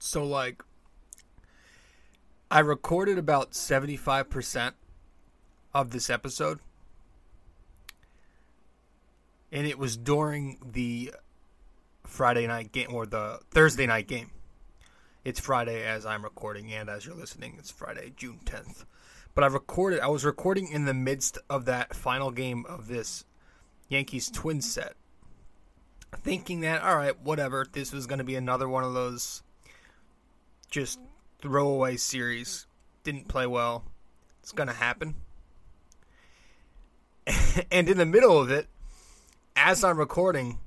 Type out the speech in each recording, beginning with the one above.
So like I recorded about 75% of this episode. And it was during the Friday night game or the Thursday night game. It's Friday as I'm recording and as you're listening, it's Friday, June 10th. But I recorded I was recording in the midst of that final game of this Yankees twin set. Thinking that, all right, whatever, this was going to be another one of those just throwaway series. Didn't play well. It's going to happen. and in the middle of it, as I'm recording,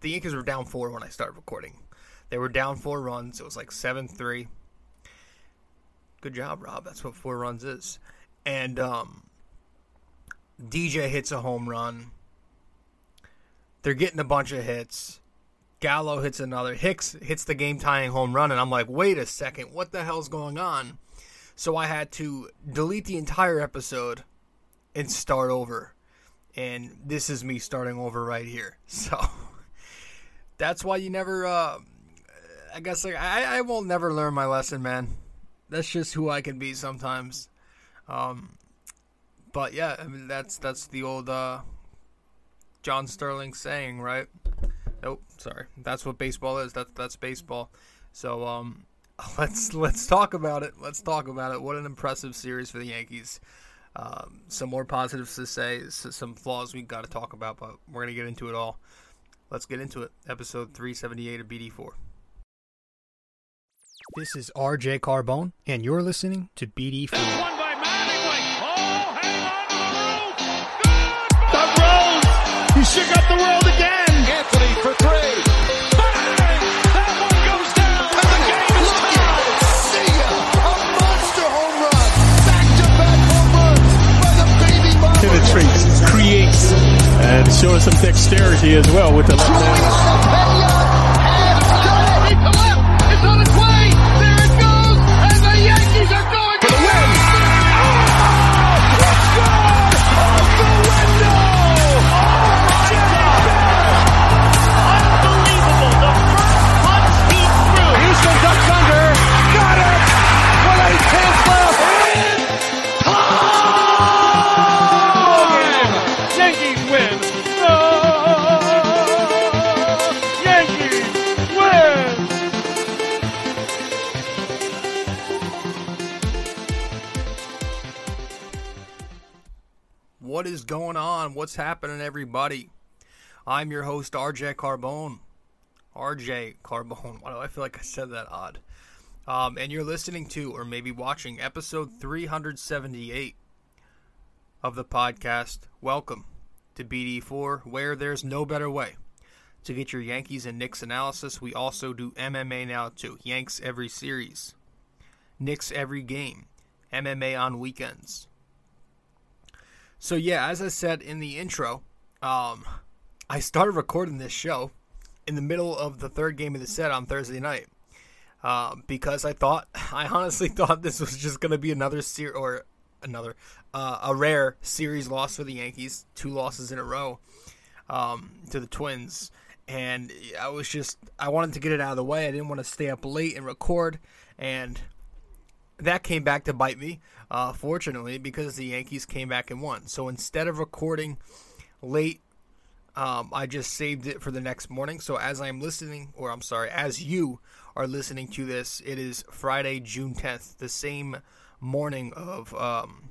the Yankees were down four when I started recording. They were down four runs. It was like 7 3. Good job, Rob. That's what four runs is. And um, DJ hits a home run. They're getting a bunch of hits. Gallo hits another. Hicks hits the game tying home run. And I'm like, wait a second. What the hell's going on? So I had to delete the entire episode and start over. And this is me starting over right here. So that's why you never. Uh, I guess like I, I will never learn my lesson, man. That's just who I can be sometimes. Um, but yeah, I mean that's that's the old uh, John Sterling saying, right? Nope, sorry. That's what baseball is. That's that's baseball. So um, let's let's talk about it. Let's talk about it. What an impressive series for the Yankees. Um, some more positives to say, some flaws we've got to talk about, but we're gonna get into it all. Let's get into it. Episode 378 of BD4. This is RJ Carbone, and you're listening to BD4. One by Mattingly. Oh, hang on to the roof. Good. The Rose! He shook up the world again! Creates, and showing some dexterity as well with the left hand. What's happening, everybody? I'm your host, RJ Carbone. RJ Carbone. Why do I feel like I said that odd? Um, and you're listening to, or maybe watching, episode 378 of the podcast. Welcome to BD4, where there's no better way to get your Yankees and Knicks analysis. We also do MMA now, too. Yanks every series, Knicks every game, MMA on weekends. So yeah, as I said in the intro, um, I started recording this show in the middle of the third game of the set on Thursday night uh, because I thought, I honestly thought this was just going to be another ser- or another uh, a rare series loss for the Yankees, two losses in a row um, to the Twins, and I was just I wanted to get it out of the way. I didn't want to stay up late and record, and that came back to bite me, uh, fortunately, because the Yankees came back and won. So instead of recording late, um, I just saved it for the next morning. So as I'm listening, or I'm sorry, as you are listening to this, it is Friday, June 10th, the same morning of um,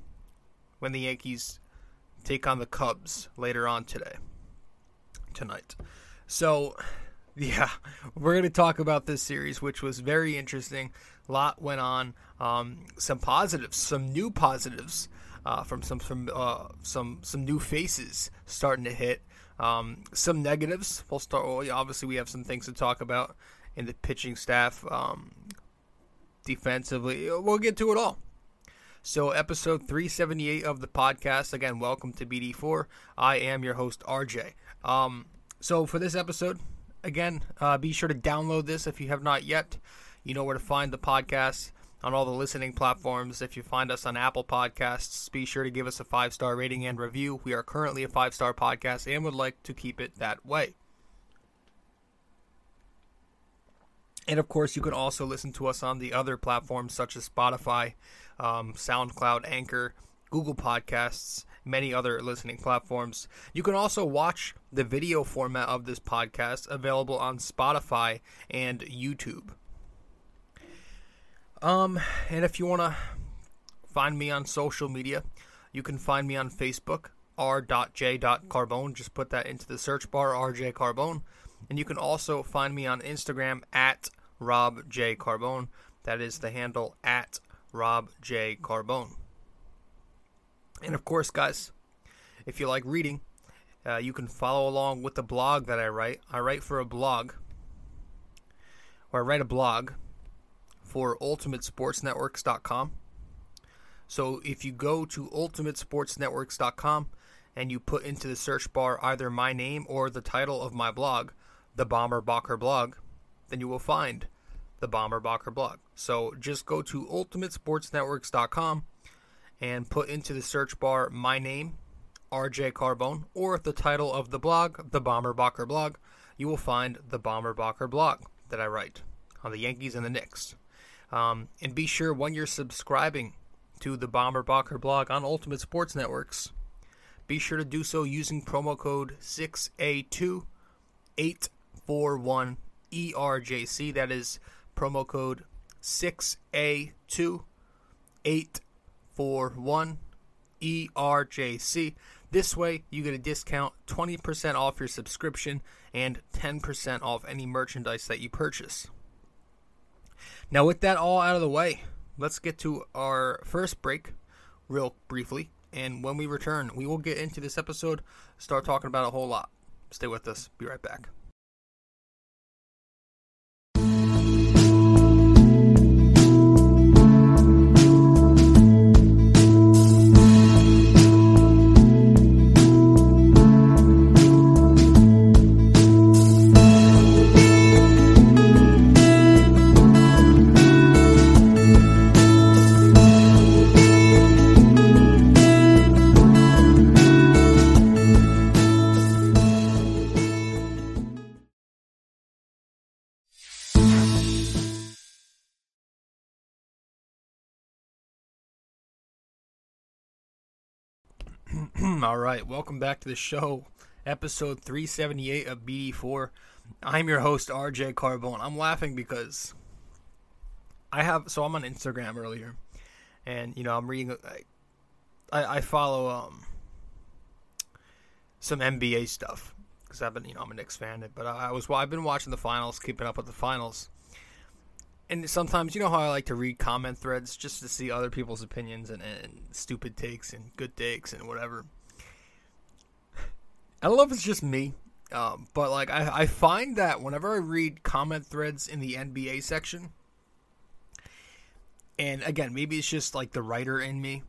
when the Yankees take on the Cubs later on today, tonight. So, yeah, we're going to talk about this series, which was very interesting. Lot went on. Um, some positives, some new positives uh, from some from uh, some some new faces starting to hit. Um, some negatives. We'll start. Well, obviously, we have some things to talk about in the pitching staff. Um, defensively, we'll get to it all. So, episode 378 of the podcast. Again, welcome to BD4. I am your host, RJ. Um, so, for this episode, again, uh, be sure to download this if you have not yet. You know where to find the podcast on all the listening platforms. If you find us on Apple Podcasts, be sure to give us a five star rating and review. We are currently a five star podcast and would like to keep it that way. And of course, you can also listen to us on the other platforms such as Spotify, um, SoundCloud, Anchor, Google Podcasts, many other listening platforms. You can also watch the video format of this podcast available on Spotify and YouTube. Um, and if you want to find me on social media, you can find me on Facebook, r.j.carbone. Just put that into the search bar, RJ Carbone. And you can also find me on Instagram at Rob J. Carbone. That is the handle at Rob J. Carbone. And of course, guys, if you like reading, uh, you can follow along with the blog that I write. I write for a blog, or I write a blog for UltimateSportsNetworks.com. So if you go to UltimateSportsNetworks.com and you put into the search bar either my name or the title of my blog, the Bomber Bacher blog, then you will find the Bomber Bacher blog. So just go to UltimateSportsNetworks.com and put into the search bar my name, RJ Carbone, or the title of the blog, the Bomber Bacher blog. You will find the Bomber Bacher blog that I write on the Yankees and the Knicks. Um, and be sure when you're subscribing to the Bomber Bacher blog on Ultimate Sports Networks, be sure to do so using promo code 6A2841ERJC. That is promo code 6A2841ERJC. This way, you get a discount 20% off your subscription and 10% off any merchandise that you purchase. Now, with that all out of the way, let's get to our first break real briefly. And when we return, we will get into this episode, start talking about a whole lot. Stay with us. Be right back. All right, welcome back to the show, episode 378 of BD4. I'm your host, RJ Carbone. I'm laughing because I have, so I'm on Instagram earlier, and, you know, I'm reading, I, I follow um some NBA stuff because I've been, you know, I'm a Knicks fan, but I, I was, well, I've been watching the finals, keeping up with the finals. And sometimes, you know how I like to read comment threads just to see other people's opinions and, and stupid takes and good takes and whatever. I don't know if it's just me, um, but like I, I find that whenever I read comment threads in the NBA section, and again, maybe it's just like the writer in me.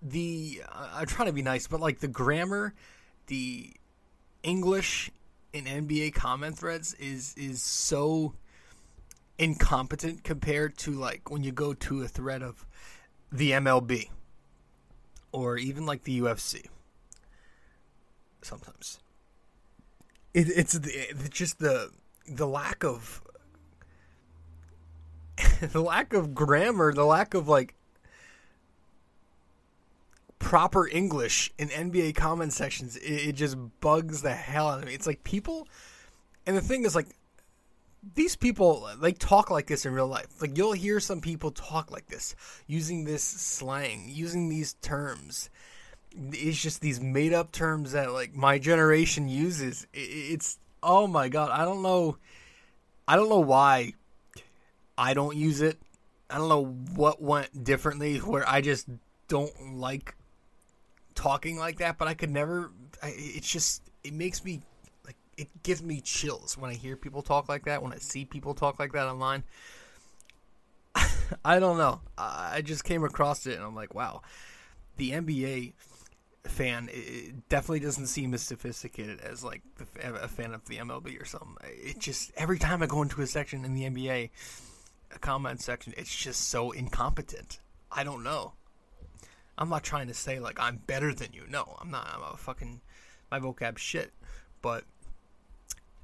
The I'm trying to be nice, but like the grammar, the English in NBA comment threads is is so incompetent compared to like when you go to a thread of the MLB or even like the UFC. Sometimes it, it's, the, it's just the the lack of the lack of grammar, the lack of like proper English in NBA comment sections. It, it just bugs the hell out of me. It's like people, and the thing is like these people like talk like this in real life. Like you'll hear some people talk like this, using this slang, using these terms. It's just these made up terms that like my generation uses. It's oh my god, I don't know, I don't know why I don't use it. I don't know what went differently where I just don't like talking like that, but I could never. It's just it makes me it gives me chills when I hear people talk like that. When I see people talk like that online, I don't know. I just came across it and I'm like, wow, the NBA fan definitely doesn't seem as sophisticated as like a fan of the MLB or something. It just every time I go into a section in the NBA, a comment section, it's just so incompetent. I don't know. I'm not trying to say like I'm better than you. No, I'm not. I'm a fucking my vocab shit. But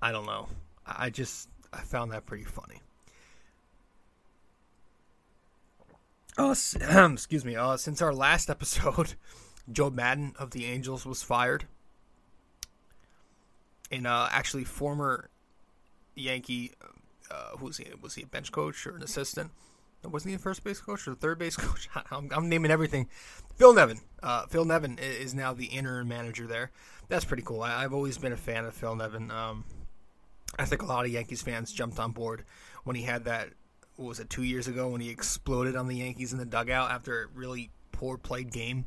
I don't know. I just I found that pretty funny. Uh, excuse me. Uh, since our last episode, Joe Maddon of the Angels was fired, and uh, actually former Yankee, uh, who was he? Was he a bench coach or an assistant? Wasn't he a first base coach or the third base coach? I'm, I'm naming everything. Phil Nevin. Uh, Phil Nevin is now the interim manager there. That's pretty cool. I, have always been a fan of Phil Nevin. Um, I think a lot of Yankees fans jumped on board when he had that. What was it? Two years ago when he exploded on the Yankees in the dugout after a really poor played game.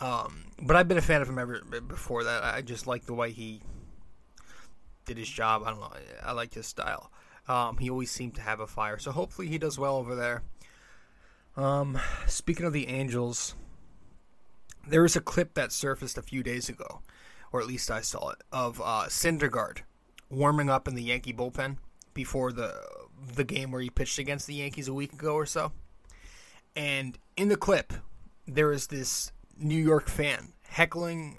Um, but I've been a fan of him ever before that. I just like the way he did his job. I don't know. I like his style. Um, he always seemed to have a fire. So hopefully he does well over there. Um, speaking of the Angels, there was a clip that surfaced a few days ago, or at least I saw it, of uh, Syndergaard warming up in the Yankee bullpen before the the game where he pitched against the Yankees a week ago or so. And in the clip, there is this New York fan heckling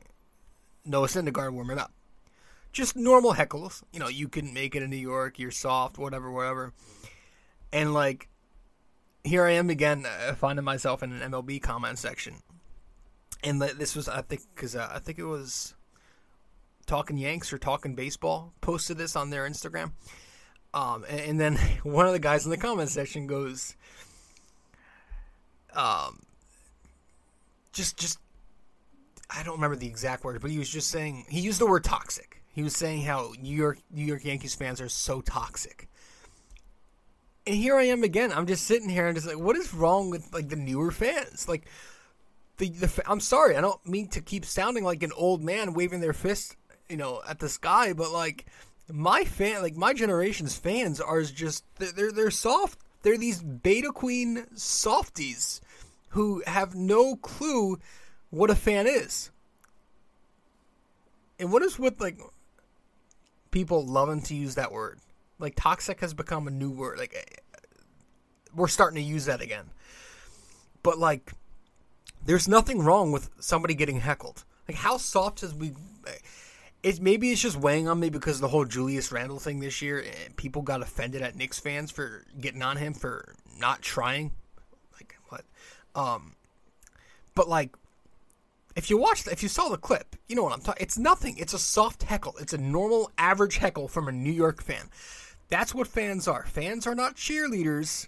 Noah Syndergaard warming up just normal heckles. You know, you can make it in New York, you're soft, whatever, whatever. And like, here I am again, uh, finding myself in an MLB comment section. And this was, I think, because uh, I think it was Talking Yanks or Talking Baseball posted this on their Instagram. Um, and, and then one of the guys in the comment section goes, um, just, just, I don't remember the exact word, but he was just saying, he used the word toxic he was saying how New York New York Yankees fans are so toxic. And here I am again. I'm just sitting here and just like, what is wrong with like the newer fans? Like, the the I'm sorry, I don't mean to keep sounding like an old man waving their fist, you know, at the sky, but like my fan, like my generation's fans are just they're they're, they're soft. They're these beta queen softies who have no clue what a fan is. And what is with like people loving to use that word. Like toxic has become a new word. Like we're starting to use that again. But like there's nothing wrong with somebody getting heckled. Like how soft has we eh, it maybe it's just weighing on me because of the whole Julius Randle thing this year and people got offended at Knicks fans for getting on him for not trying. Like what? Um but like if you watched, if you saw the clip, you know what I'm talking. It's nothing. It's a soft heckle. It's a normal, average heckle from a New York fan. That's what fans are. Fans are not cheerleaders.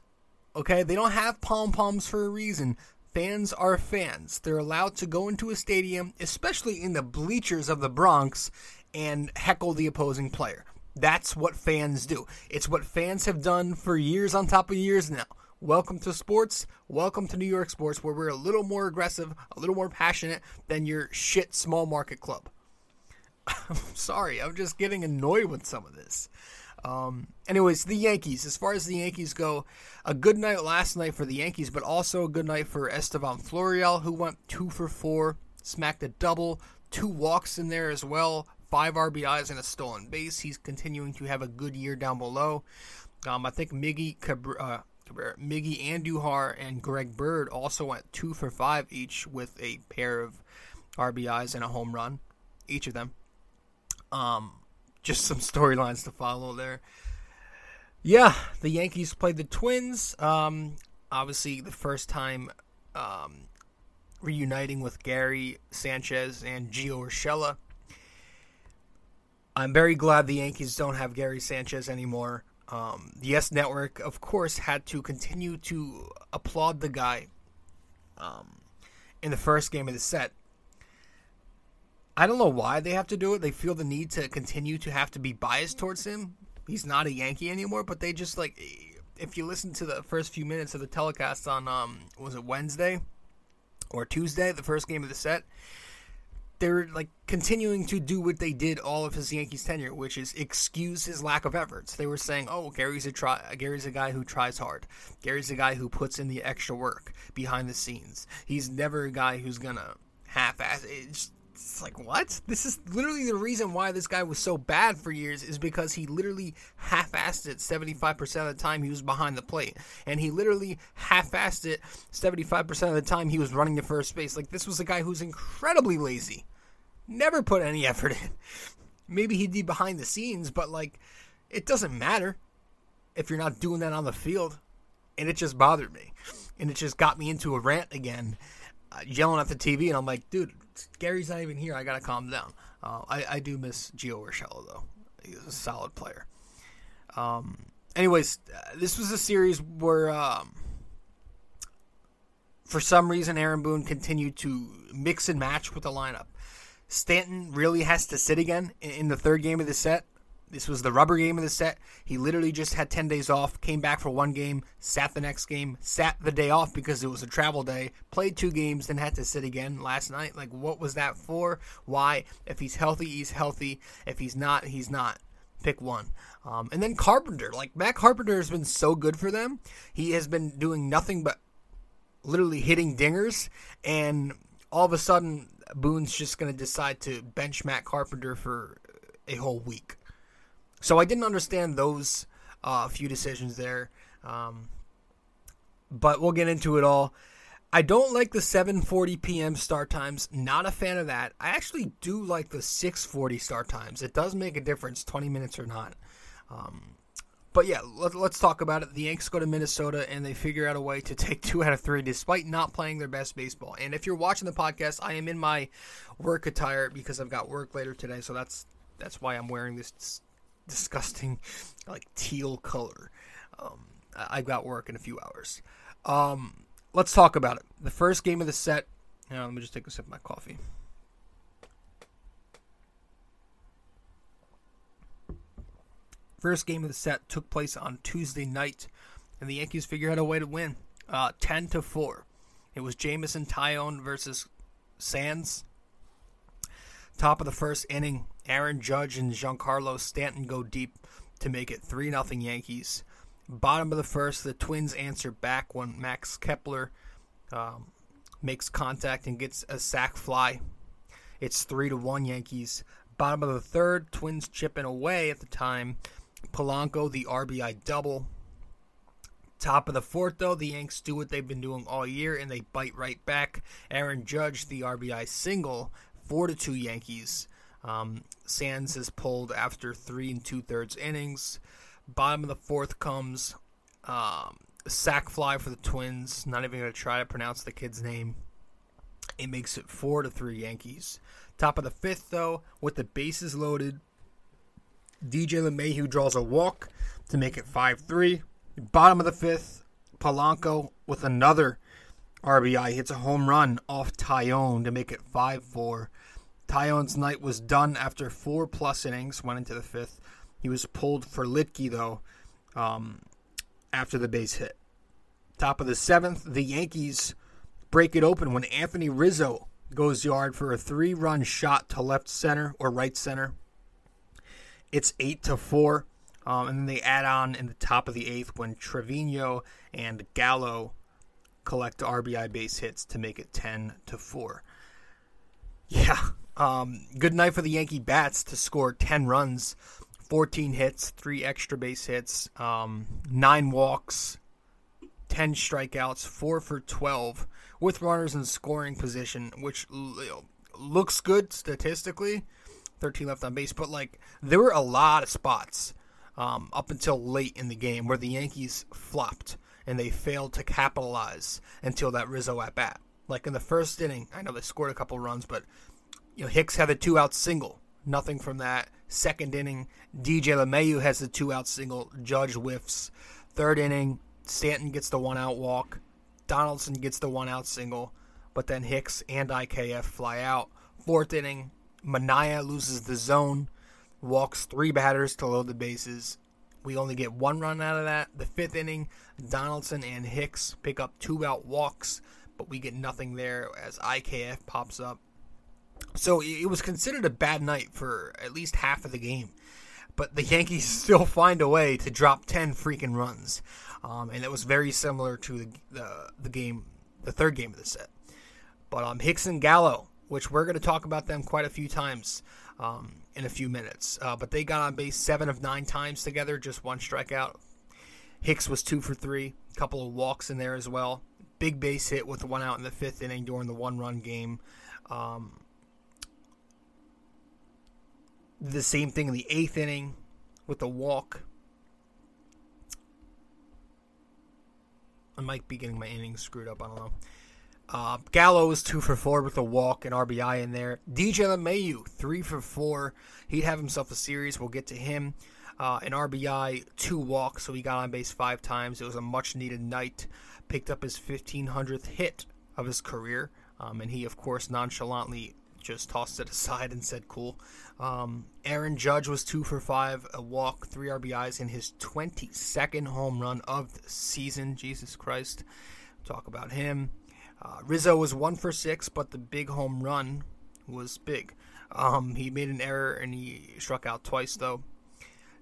Okay, they don't have pom poms for a reason. Fans are fans. They're allowed to go into a stadium, especially in the bleachers of the Bronx, and heckle the opposing player. That's what fans do. It's what fans have done for years on top of years now. Welcome to sports. Welcome to New York sports, where we're a little more aggressive, a little more passionate than your shit small market club. I'm sorry, I'm just getting annoyed with some of this. Um, anyways, the Yankees. As far as the Yankees go, a good night last night for the Yankees, but also a good night for Estevan Florial, who went two for four, smacked a double, two walks in there as well, five RBIs and a stolen base. He's continuing to have a good year down below. Um, I think Miggy Cabr- uh, Miggy Andujar and Greg Bird also went two for five each with a pair of RBIs and a home run, each of them. Um, just some storylines to follow there. Yeah, the Yankees played the Twins. Um, obviously, the first time um, reuniting with Gary Sanchez and Gio Urshela. I'm very glad the Yankees don't have Gary Sanchez anymore. Um, the Yes Network, of course, had to continue to applaud the guy um, in the first game of the set. I don't know why they have to do it. They feel the need to continue to have to be biased towards him. He's not a Yankee anymore, but they just like if you listen to the first few minutes of the telecast on um was it Wednesday or Tuesday, the first game of the set, they're like continuing to do what they did all of his Yankees tenure, which is excuse his lack of efforts. They were saying, "Oh, Gary's a try. Gary's a guy who tries hard. Gary's a guy who puts in the extra work behind the scenes. He's never a guy who's gonna half-ass." It's, it's like what? This is literally the reason why this guy was so bad for years is because he literally half-assed it 75% of the time he was behind the plate, and he literally half-assed it 75% of the time he was running to first base. Like this was a guy who's incredibly lazy never put any effort in. Maybe he'd be behind the scenes, but like it doesn't matter if you're not doing that on the field. And it just bothered me. And it just got me into a rant again, uh, yelling at the TV. And I'm like, dude, Gary's not even here. I got to calm down. Uh, I, I do miss Gio Urshela, though. He's a solid player. Um, anyways, this was a series where, um, for some reason, Aaron Boone continued to mix and match with the lineup. Stanton really has to sit again in the third game of the set. This was the rubber game of the set. He literally just had 10 days off, came back for one game, sat the next game, sat the day off because it was a travel day, played two games, then had to sit again last night. Like, what was that for? Why? If he's healthy, he's healthy. If he's not, he's not. Pick one. Um, and then Carpenter. Like, Matt Carpenter has been so good for them. He has been doing nothing but literally hitting dingers. And all of a sudden, Boone's just going to decide to bench Matt Carpenter for a whole week. So I didn't understand those uh, few decisions there. Um, but we'll get into it all. I don't like the 7:40 p.m. start times. Not a fan of that. I actually do like the 6:40 start times. It does make a difference, 20 minutes or not. Um, but yeah, let, us talk about it. The Yanks go to Minnesota and they figure out a way to take two out of three despite not playing their best baseball. And if you're watching the podcast, I am in my work attire because I've got work later today, so that's that's why I'm wearing this disgusting, like teal color. Um, I've got work in a few hours. Um, let's talk about it. The first game of the set. Now, let me just take a sip of my coffee. First game of the set took place on Tuesday night, and the Yankees figured out a way to win, uh, ten to four. It was Jameson Taillon versus Sands. Top of the first inning, Aaron Judge and Giancarlo Stanton go deep to make it 3 0 Yankees. Bottom of the first, the Twins answer back when Max Kepler um, makes contact and gets a sac fly. It's 3 to 1 Yankees. Bottom of the third, Twins chipping away at the time. Polanco, the RBI double. Top of the fourth, though, the Yanks do what they've been doing all year and they bite right back. Aaron Judge, the RBI single, 4 to 2 Yankees. Um, Sands is pulled after three and two thirds innings. Bottom of the fourth comes um, sac fly for the Twins. Not even going to try to pronounce the kid's name. It makes it four to three Yankees. Top of the fifth, though, with the bases loaded, DJ LeMahieu draws a walk to make it five three. Bottom of the fifth, Polanco with another RBI hits a home run off Taillon to make it five four. Taillon's night was done after four plus innings, went into the fifth. He was pulled for Luetge, though, um, after the base hit. Top of the seventh, the Yankees break it open when Anthony Rizzo goes yard for a three run shot to left center or right center. It's 8 to 4. Um, and then they add on in the top of the eighth when Trevino and Gallo collect RBI base hits to make it 10 to 4. Yeah, um, good night for the Yankee bats to score 10 runs, 14 hits, three extra base hits, um, nine walks, 10 strikeouts, four for 12 with runners in scoring position, which looks good statistically. 13 left on base, but like there were a lot of spots um, up until late in the game where the Yankees flopped and they failed to capitalize until that Rizzo at bat. Like in the first inning, I know they scored a couple runs, but you know, Hicks had a two out single. Nothing from that. Second inning, DJ LeMahieu has the two out single. Judge whiffs. Third inning, Stanton gets the one out walk. Donaldson gets the one out single. But then Hicks and IKF fly out. Fourth inning, Manaea loses the zone. Walks three batters to load the bases. We only get one run out of that. The fifth inning, Donaldson and Hicks pick up two out walks, but we get nothing there as IKF pops up so it was considered a bad night for at least half of the game. But the Yankees still find a way to drop 10 freaking runs. Um, and it was very similar to the, the, the, game, the third game of the set. But um, Hicks and Gallo, which we're going to talk about them quite a few times um, in a few minutes. Uh, but they got on base seven of nine times together, just one strikeout. Hicks was two for three, a couple of walks in there as well. Big base hit with one out in the fifth inning during the one run game. Um, the same thing in the eighth inning with the walk. I might be getting my innings screwed up. I don't know. Uh, Gallo was two for four with a walk and RBI in there. DJ LeMahieu three for four. He'd have himself a series. We'll get to him. Uh, an RBI, two walks, so he got on base five times. It was a much needed night. Picked up his 1500th hit of his career, um, and he, of course, nonchalantly just tossed it aside and said, "Cool." Um, Aaron Judge was two for five, a walk, three RBIs, in his 22nd home run of the season. Jesus Christ! Talk about him. Uh, Rizzo was one for six, but the big home run was big. Um, he made an error and he struck out twice, though.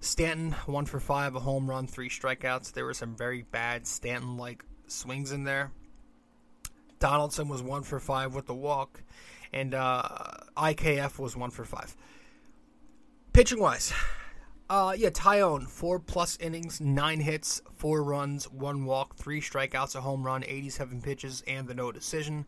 Stanton, one for five, a home run, three strikeouts. There were some very bad Stanton like swings in there. Donaldson was one for five with the walk, and uh, IKF was one for five. Pitching wise, uh, yeah, Taillon, four plus innings, nine hits, four runs, one walk, three strikeouts, a home run, 87 pitches, and the no decision.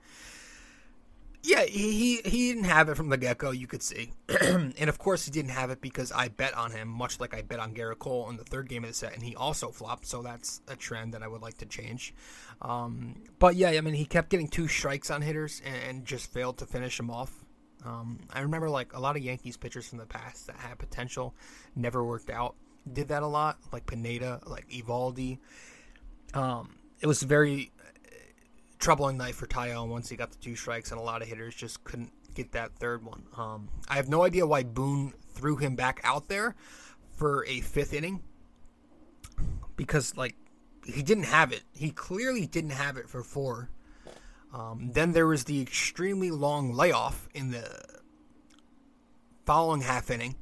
Yeah, he, he, didn't have it from the get go, you could see. and of course, he didn't have it because I bet on him, much like I bet on Gerrit Cole in the third game of the set, and he also flopped, so that's a trend that I would like to change. Um, but yeah, I mean, he kept getting two strikes on hitters and, and just failed to finish them off. Um, I remember like a lot of Yankees pitchers from the past that had potential, never worked out. Did that a lot, like Pineda, like Eovaldi. Um, it was very troubling night for Taillon once he got the two strikes, and a lot of hitters just couldn't get that third one. Um, I have no idea why Boone threw him back out there for a fifth inning because like he didn't have it. He clearly didn't have it for four. Um, then there was the extremely long layoff in the following half inning,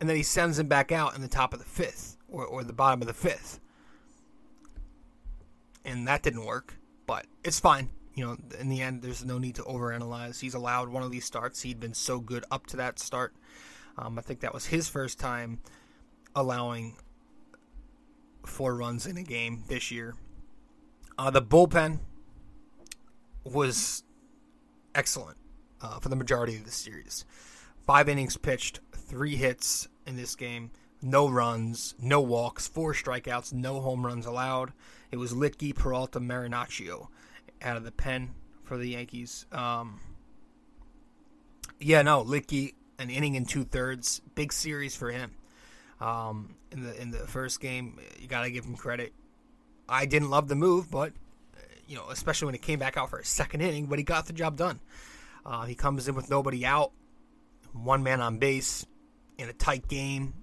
and then he sends him back out in the top of the fifth or, or the bottom of the fifth, and that didn't work. But it's fine. You know, in the end, there's no need to overanalyze. He's allowed one of these starts. He'd been so good up to that start. Um, I think that was his first time allowing four runs in a game this year. Uh, the bullpen was excellent uh, for the majority of the series. Five innings pitched, three hits in this game, no runs, no walks, four strikeouts, no home runs allowed. It was Luetge, Peralta, Marinaccio out of the pen for the Yankees. Um, yeah, no, Luetge, an inning and two thirds, big series for him. Um, in the in the first game, you got to give him credit. I didn't love the move, but you know, especially when he came back out for a second inning, but he got the job done. Uh, he comes in with nobody out, one man on base in a tight game.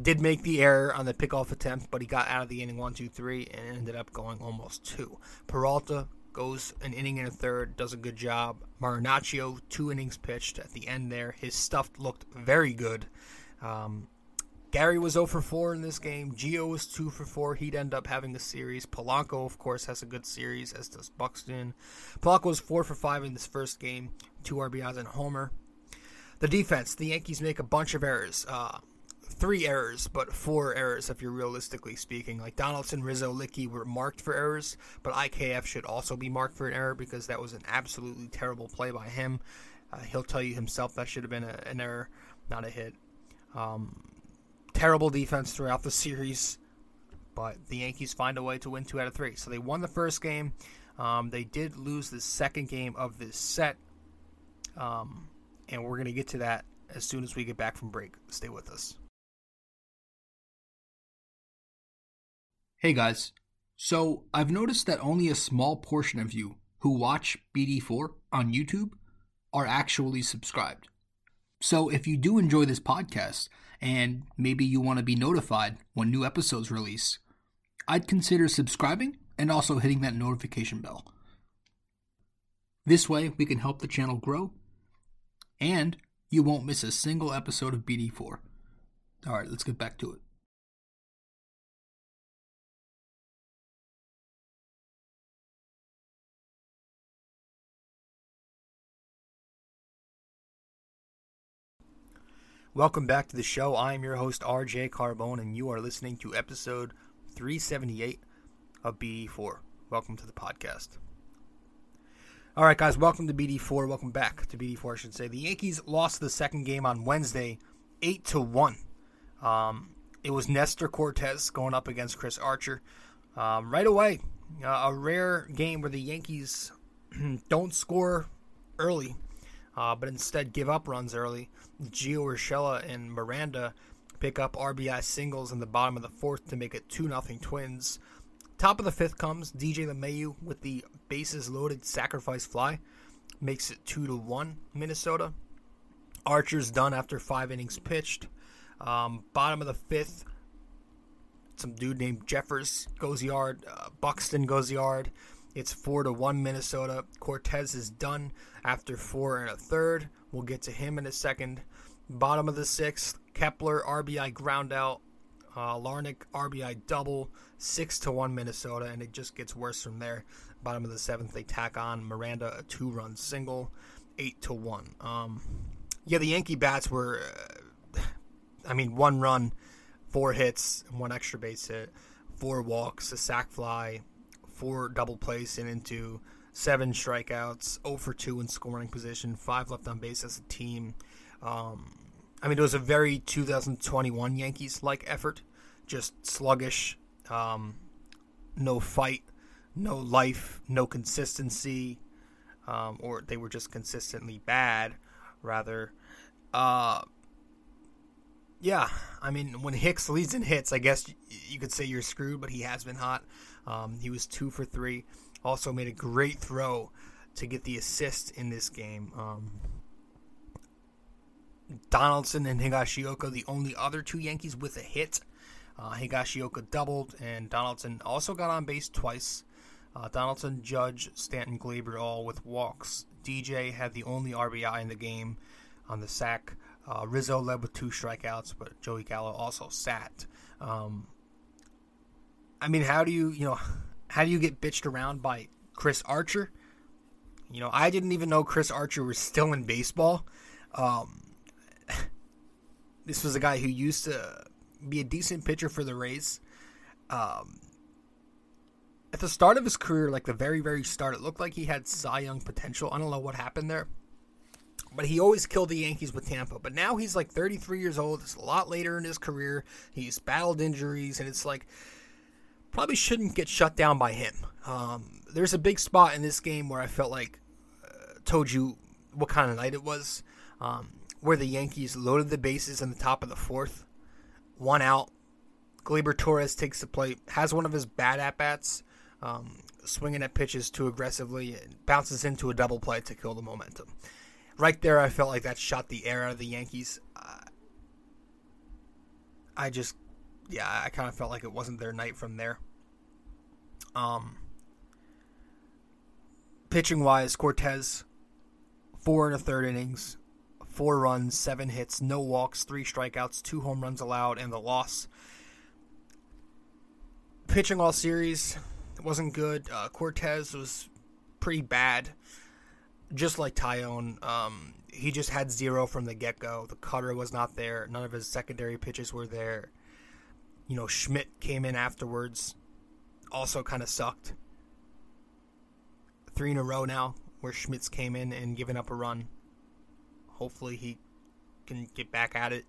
Did make the error on the pickoff attempt, but he got out of the inning one, two, three, and ended up going almost two. Peralta goes an inning and a third, does a good job. Marinaccio, two innings pitched at the end there. His stuff looked very good. Um, Gary was 0 for 4 in this game. Gio was 2 for 4. He'd end up having a series. Polanco, of course, has a good series, as does Buxton. Polanco was 4 for 5 in this first game. Two RBIs and homer. The defense, the Yankees make a bunch of errors. Uh, three errors, but four errors if you're realistically speaking. Like Donaldson, Rizzo, Luetge were marked for errors, but IKF should also be marked for an error because that was an absolutely terrible play by him. Uh, he'll tell you himself that should have been a, an error, not a hit. Um, terrible defense throughout the series, but the Yankees find a way to win two out of three. So they won the first game. Um, they did lose the second game of this set, um, and we're going to get to that as soon as we get back from break. Stay with us. Hey guys, so I've noticed that only a small portion of you who watch BD4 on YouTube are actually subscribed. So if you do enjoy this podcast, and maybe you want to be notified when new episodes release, I'd consider subscribing and also hitting that notification bell. This way, we can help the channel grow, and you won't miss a single episode of BD4. Alright, let's get back to it. Welcome back to the show. I'm your host, RJ Carbone, and you are listening to episode 378 of BD4. Welcome to the podcast. All right, guys, welcome to BD4. Welcome back to BD4, I should say. The Yankees lost the second game on Wednesday, 8 to 1. Um, it was Nestor Cortes going up against Chris Archer. Um, right away, uh, a rare game where the Yankees don't score early, uh, but instead give up runs early. Gio Urshela and Miranda pick up RBI singles in the bottom of the fourth to make it 2 0 Twins. Top of the fifth comes DJ LeMahieu with the bases loaded sacrifice fly. Makes it 2 to 1 Minnesota. Archer's done after five innings pitched. Um, bottom of the fifth, some dude named Jeffers goes yard. Uh, Buxton goes yard. It's four to one Minnesota. Cortes is done after four and a third. We'll get to him in a second. Bottom of the sixth, Kepler RBI ground out. Uh, Larnach RBI double, six to one Minnesota, and it just gets worse from there. Bottom of the seventh, they tack on Miranda a two-run single, eight to one. Um, yeah, the Yankee bats were, uh, I mean, one run, four hits, one extra base hit, four walks, a sac fly, four double plays and into seven strikeouts, 0 for 2 in scoring position, five left on base as a team. Um, I mean, it was a very 2021 Yankees like effort, just sluggish, um, no fight, no life, no consistency, um, or they were just consistently bad, rather. Uh, yeah, I mean, when Hicks leads in hits, I guess you could say you're screwed, but he has been hot. Um, he was two for three. Also made a great throw to get the assist in this game. Um, Donaldson and Higashioka, the only other two Yankees with a hit. Uh, Higashioka doubled, and Donaldson also got on base twice. Uh, Donaldson, Judge, Stanton, Gleyber all with walks. DJ had the only RBI in the game on the sack. Uh, Rizzo led with two strikeouts, but Joey Gallo also sat. Um, I mean, how do you, you know, how do you get bitched around by Chris Archer? You know, I didn't even know Chris Archer was still in baseball. Um, this was a guy who used to be a decent pitcher for the Rays. Um, at the start of his career, like the very, very start, it looked like he had Cy Young potential. I don't know what happened there. But he always killed the Yankees with Tampa. But now he's like 33 years old. It's a lot later in his career. He's battled injuries, and it's like probably shouldn't get shut down by him. Um, there's a big spot in this game where I felt like uh, told you what kind of night it was, um, where the Yankees loaded the bases in the top of the fourth, one out. Gleyber Torres takes the plate, has one of his bad at bats, um, swinging at pitches too aggressively, and bounces into a double play to kill the momentum. Right there, I felt like that shot the air out of the Yankees. Uh, I just, yeah, I kind of felt like it wasn't their night from there. Um, pitching wise, Cortes, four and a third innings, four runs, seven hits, no walks, three strikeouts, two home runs allowed, and the loss. Pitching all series wasn't good. Uh, Cortes was pretty bad, just like Taillon. Um, he just had zero from the get go. The cutter was not there. None of his secondary pitches were there. You know, Schmidt came in afterwards, also kind of sucked. Three in a row now where Schmidt's came in and given up a run. Hopefully he can get back at it.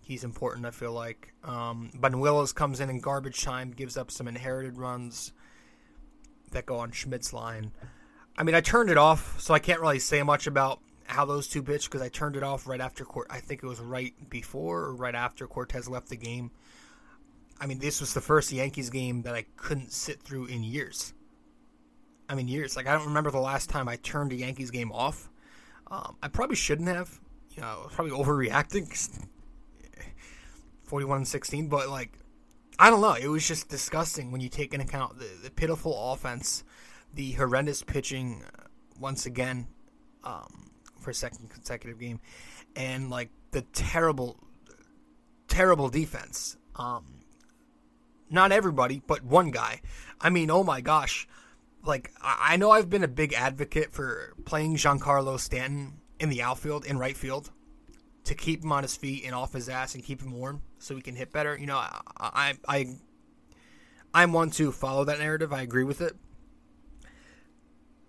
He's important, I feel like. Um, Banuelos comes in in garbage time, gives up some inherited runs that go on Schmidt's line. I mean, I turned it off, so I can't really say much about how those two pitched because I turned it off right after Cort. I think it was right before or right after Cortes left the game. I mean, this was the first Yankees game that I couldn't sit through in years. I mean, years. Like I don't remember the last time I turned a Yankees game off. Um, I probably shouldn't have. You know, probably overreacting. 41 and 16, but like, I don't know. It was just disgusting when you take into account the, the pitiful offense, the horrendous pitching, uh, once again, um, for a second consecutive game, and like the terrible, terrible defense. Um, not everybody, but one guy. I mean, oh my gosh. Like, I know I've been a big advocate for playing Giancarlo Stanton in the outfield, in right field, to keep him on his feet and off his ass and keep him warm so he can hit better. You know, I, I, I I'm one to follow that narrative. I agree with it.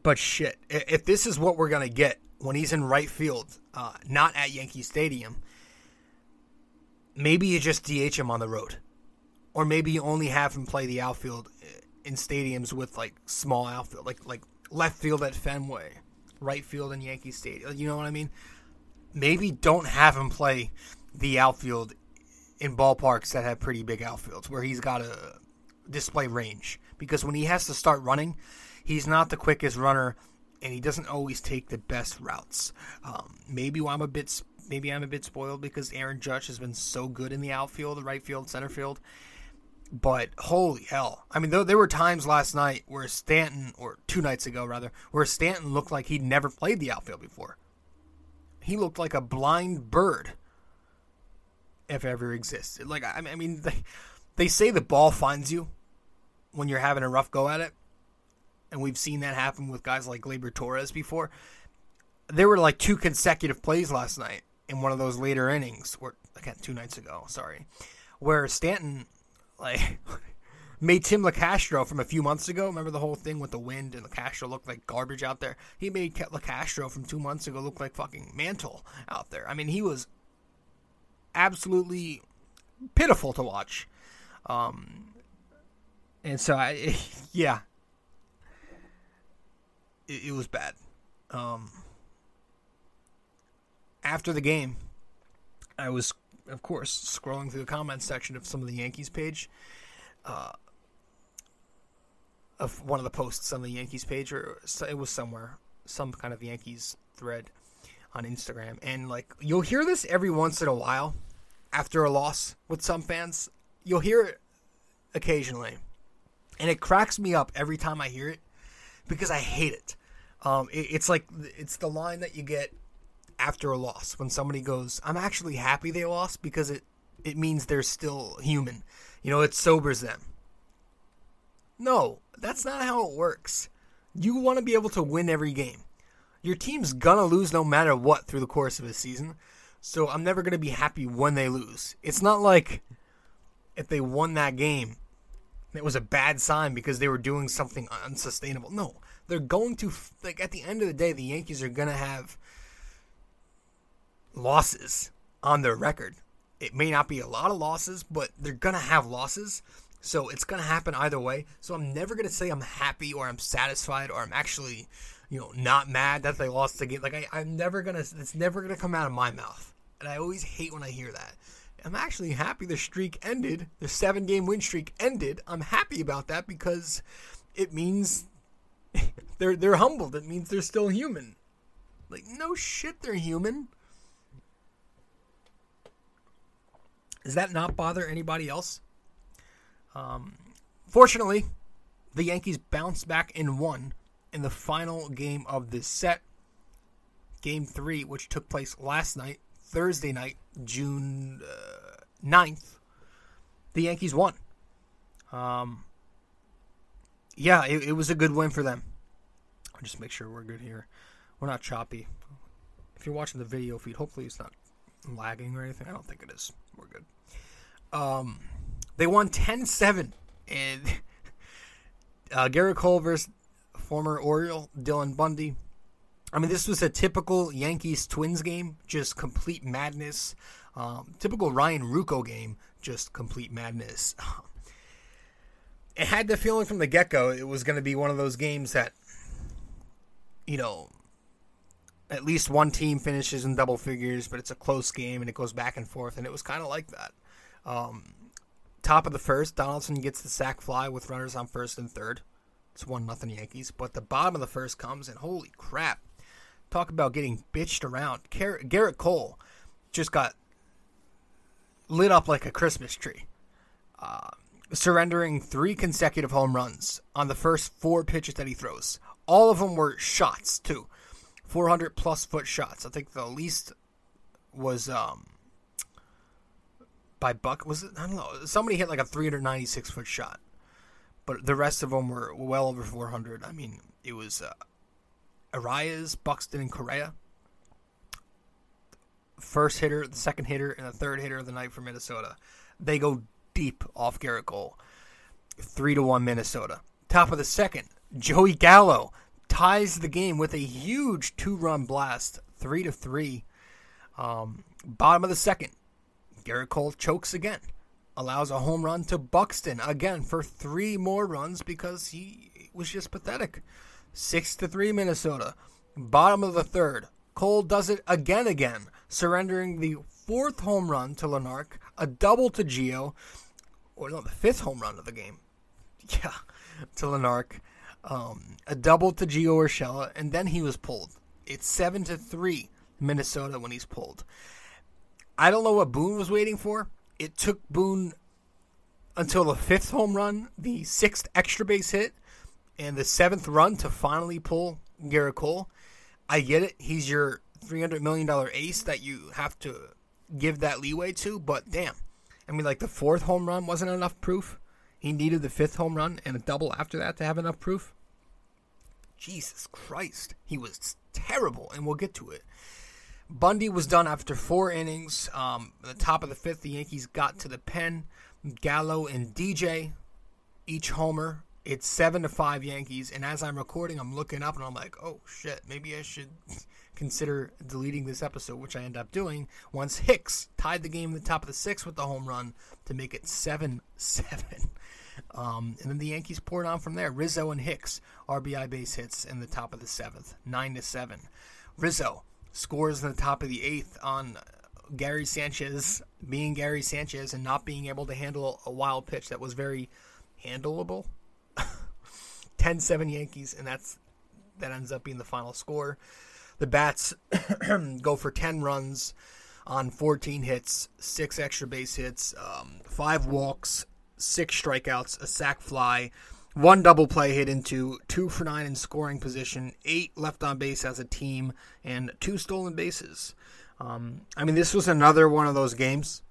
But shit, if this is what we're gonna get when he's in right field, uh, not at Yankee Stadium, maybe you just DH him on the road, or maybe you only have him play the outfield in stadiums with like small outfield, like like left field at Fenway, right field in Yankee Stadium. You know what I mean? Maybe don't have him play the outfield in ballparks that have pretty big outfields where he's got to display range because when he has to start running, he's not the quickest runner and he doesn't always take the best routes. Um, maybe I'm a bit maybe I'm a bit spoiled because Aaron Judge has been so good in the outfield, the right field, center field. But holy hell! I mean, there, there were times last night where Stanton, or two nights ago rather, where Stanton looked like he'd never played the outfield before. He looked like a blind bird, if ever existed. Like I mean, they, they say the ball finds you when you're having a rough go at it, and we've seen that happen with guys like Gleyber Torres before. There were like two consecutive plays last night in one of those later innings, or again two nights ago, sorry, where Stanton like made Tim Locastro from a few months ago. Remember the whole thing with the wind and Locastro looked like garbage out there. He made Locastro from two months ago look like fucking Mantle out there. I mean, he was absolutely pitiful to watch. Um, and so I, yeah, it, it was bad. Um, after the game, I was of course, scrolling through the comments section of some of the Yankees page, uh, of one of the posts on the Yankees page, or it was somewhere, some kind of Yankees thread on Instagram, and like you'll hear this every once in a while after a loss with some fans. You'll hear it occasionally, and it cracks me up every time I hear it because I hate it. Um, it it's like it's the line that you get after a loss when somebody goes, "I'm actually happy they lost because it it means they're still human." You know, it sobers them. No, that's not how it works. You want to be able to win every game. Your team's gonna lose no matter what through the course of a season. So I'm never gonna be happy when they lose. It's not like if they won that game, it was a bad sign because they were doing something unsustainable. No, they're going to like at the end of the day, the Yankees are gonna have losses on their record. It may not be a lot of losses, but they're going to have losses. So it's going to happen either way. So I'm never going to say I'm happy or I'm satisfied or I'm actually, you know, not mad that they lost the game. Like I, I'm never going to, it's never going to come out of my mouth. And I always hate when I hear that. I'm actually happy the streak ended. The seven game win streak ended. I'm happy about that because it means they're they're humbled. It means they're still human. Like no shit, they're human. Does that not bother anybody else? Um, fortunately, the Yankees bounced back and won in the final game of this set. Game three, which took place last night, Thursday night, June uh, 9th. The Yankees won. Um, yeah, it, it was a good win for them. I'll just make sure we're good here. We're not choppy. If you're watching the video feed, hopefully it's not lagging or anything. I don't think it is. We're good. Um, they won 10-7 and uh, Gerrit Cole versus former Oriole Dylan Bundy. I mean, this was a typical Yankees Twins game, just complete madness. Um, typical Ryan Ruocco game, just complete madness. it had the feeling from the get go it was going to be one of those games that, you know, at least one team finishes in double figures, but it's a close game and it goes back and forth, and it was kind of like that. Um, top of the first, Donaldson gets the sac fly with runners on first and third. It's one nothing Yankees. But the bottom of the first comes, and holy crap! Talk about getting bitched around. Gerrit Cole just got lit up like a Christmas tree, uh, surrendering three consecutive home runs on the first four pitches that he throws. All of them were shots too. 400 plus foot shots. I think the least was um by Buck was it? I don't know. Somebody hit like a 396 foot shot, but the rest of them were well over 400. I mean, it was uh, Arraez, Buxton, and Correa. First hitter, the second hitter, and the third hitter of the night for Minnesota. They go deep off Gerrit Cole. Three to one Minnesota. Top of the second, Joey Gallo ties the game with a huge two-run blast, three to three. Um, bottom of the second, Gerrit Cole chokes again, allows a home run to Buxton again for three more runs because he was just pathetic. Six to three Minnesota. Bottom of the third. Cole does it again again, surrendering the fourth home run to Larnach, a double to Gio, or no, the fifth home run of the game. Yeah, to Larnach, um, a double to Gio Urshela, and then he was pulled. It's seven to three Minnesota when he's pulled. I don't know what Boone was waiting for. It took Boone until the fifth home run, the sixth extra base hit, and the seventh run to finally pull Gerrit Cole. I get it. He's your $300 million ace that you have to give that leeway to, but damn. I mean, like the fourth home run wasn't enough proof. He needed the fifth home run and a double after that to have enough proof. Jesus Christ. He was terrible, and we'll get to it. Bundy was done after four innings. Um, the top of the fifth, the Yankees got to the pen. Gallo and DJ, each homer. It's seven to five Yankees, and as I'm recording, I'm looking up and I'm like, oh shit, maybe I should consider deleting this episode, which I end up doing. Once Hicks tied the game at the top of the sixth with the home run to make it seven seven. Um, and then the Yankees poured on from there. Rizzo and Hicks RBI base hits in the top of the seventh, nine to seven. Rizzo scores in the top of the eighth on Gary Sanchez being Gary Sanchez and not being able to handle a wild pitch that was very handleable. 10-7 Yankees, and that's that ends up being the final score. The bats go for 10 runs on 14 hits, six extra base hits, um, five walks, six strikeouts, a sac fly, one double play hit into two for nine in scoring position, eight left on base as a team, and two stolen bases. Um, I mean, this was another one of those games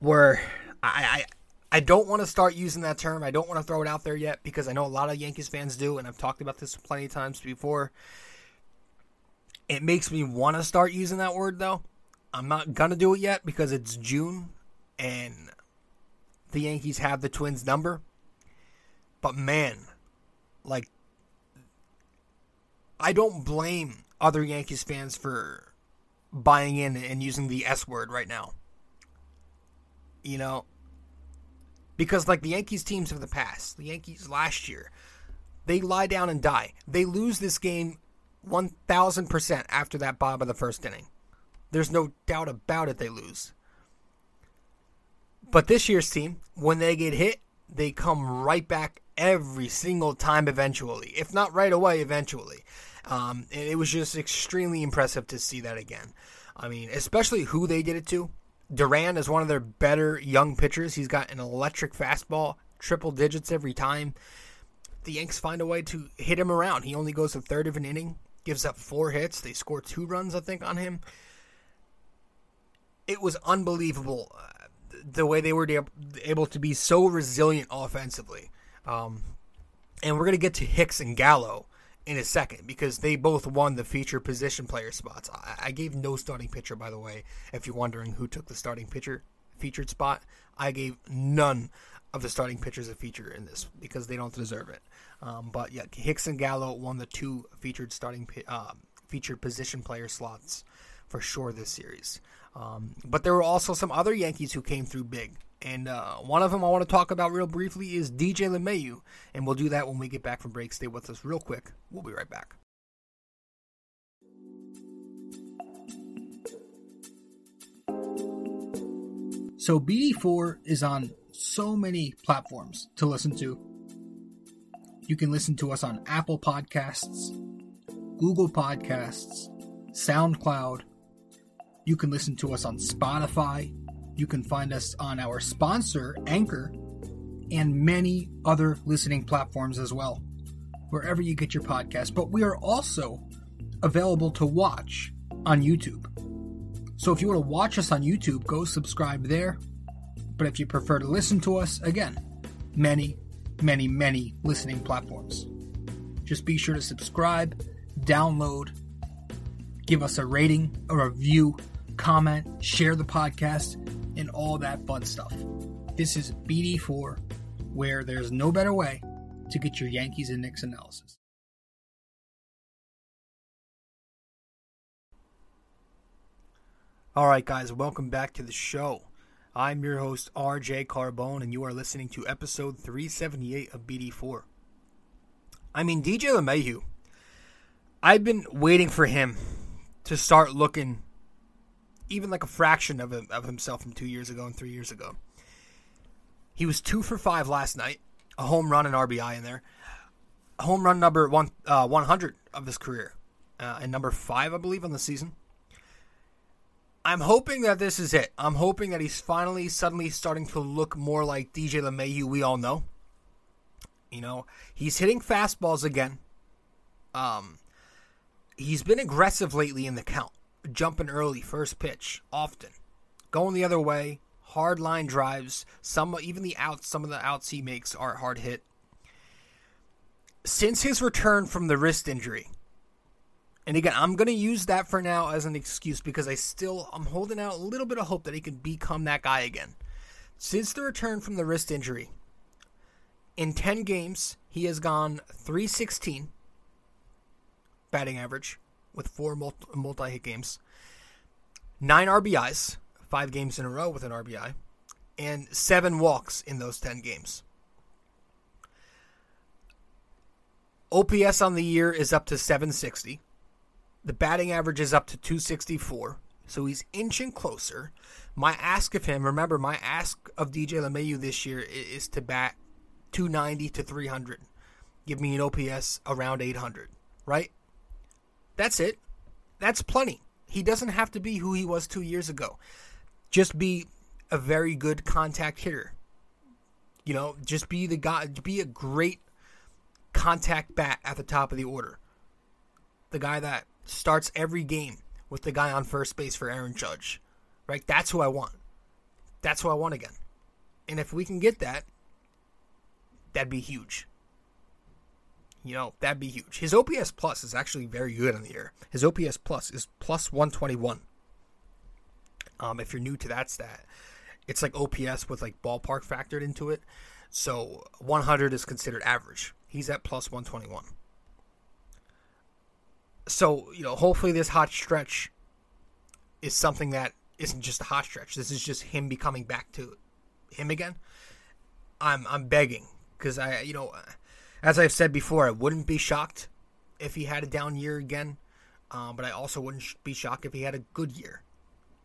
where I, I I don't want to start using that term. I don't want to throw it out there yet because I know a lot of Yankees fans do, and I've talked about this plenty of times before. It makes me want to start using that word though. I'm not gonna do it yet because it's June and the Yankees have the Twins number. But man, like I don't blame other Yankees fans for buying in and using the S word right now. You know, because like the Yankees teams of the past, the Yankees last year, they lie down and die. They lose this game 1000% after that bob of the first inning. There's no doubt about it they lose. But this year's team, when they get hit, they come right back every single time eventually. If not right away, eventually. Um, and it was just extremely impressive to see that again. I mean, especially who they did it to. Duran is one of their better young pitchers. He's got an electric fastball, triple digits every time. The Yanks find a way to hit him around. He only goes a third of an inning, gives up four hits. They score two runs, I think, on him. It was unbelievable uh, the way they were able to be so resilient offensively. Um, and we're going to get to Hicks and Gallo in a second because they both won the feature position player spots. I, I gave no starting pitcher, by the way, if you're wondering who took the starting pitcher featured spot. I gave none of the starting pitchers a feature in this because they don't deserve it. Um, but yeah, Hicks and Gallo won the two featured starting uh, featured position player slots for sure this series. Um, but there were also some other Yankees who came through big. And uh, one of them I want to talk about real briefly is DJ LeMahieu. And we'll do that when we get back from break. Stay with us real quick. We'll be right back. So BD4 is on so many platforms to listen to. You can listen to us on Apple Podcasts, Google Podcasts, SoundCloud. You can listen to us on Spotify, you can find us on our sponsor, Anchor, and many other listening platforms as well, wherever you get your podcast. But we are also available to watch on YouTube. So if you want to watch us on YouTube, go subscribe there. But if you prefer to listen to us, again, many, many, many listening platforms. Just be sure to subscribe, download, give us a rating, a review, comment, share the podcast, and all that fun stuff. This is BD4, where there's no better way to get your Yankees and Knicks analysis. All right, guys, welcome back to the show. I'm your host, RJ Carbone, and you are listening to episode 378 of BD4. I mean, DJ LeMahieu, I've been waiting for him to start looking even like a fraction of, of himself from two years ago and three years ago. He was two for five last night, a home run and RBI in there. Home run number one, uh, 100 of his career, uh, and number five, I believe, on the season. I'm hoping that this is it. I'm hoping that he's finally suddenly starting to look more like DJ LeMahieu we all know. You know, he's hitting fastballs again. Um, he's been aggressive lately in the count, jumping early, first pitch, often, going the other way, hard line drives. Some even the outs, some of the outs he makes are hard hit. Since his return from the wrist injury, and again, I'm going to use that for now as an excuse because I still I'm holding out a little bit of hope that he can become that guy again. Since the return from the wrist injury, in 10 games, he has gone 316 batting average with four multi hit games, nine RBIs, five games in a row with an RBI, and seven walks in those 10 games. OPS on the year is up to 760. The batting average is up to 264, so he's inching closer. My ask of him, remember, my ask of DJ LeMahieu this year is to bat 290 to 300. Give me an OPS around 800, right? That's it. That's plenty. He doesn't have to be who he was two years ago. Just be a very good contact hitter. You know, just be the guy, be a great contact bat at the top of the order. The guy that starts every game with the guy on first base for Aaron Judge. Right? That's who I want. That's who I want again. And if we can get that, that'd be huge. You know, that'd be huge. His OPS plus is actually very good in the year. His OPS plus is plus 121. Um, if you're new to that stat, it's like OPS with like ballpark factored into it. So 100 is considered average. He's at plus 121 so you know, hopefully this hot stretch is something that isn't just a hot stretch. This is just him becoming back to him again. I'm I'm begging because I you know, as I've said before, I wouldn't be shocked if he had a down year again, um, but I also wouldn't be shocked if he had a good year,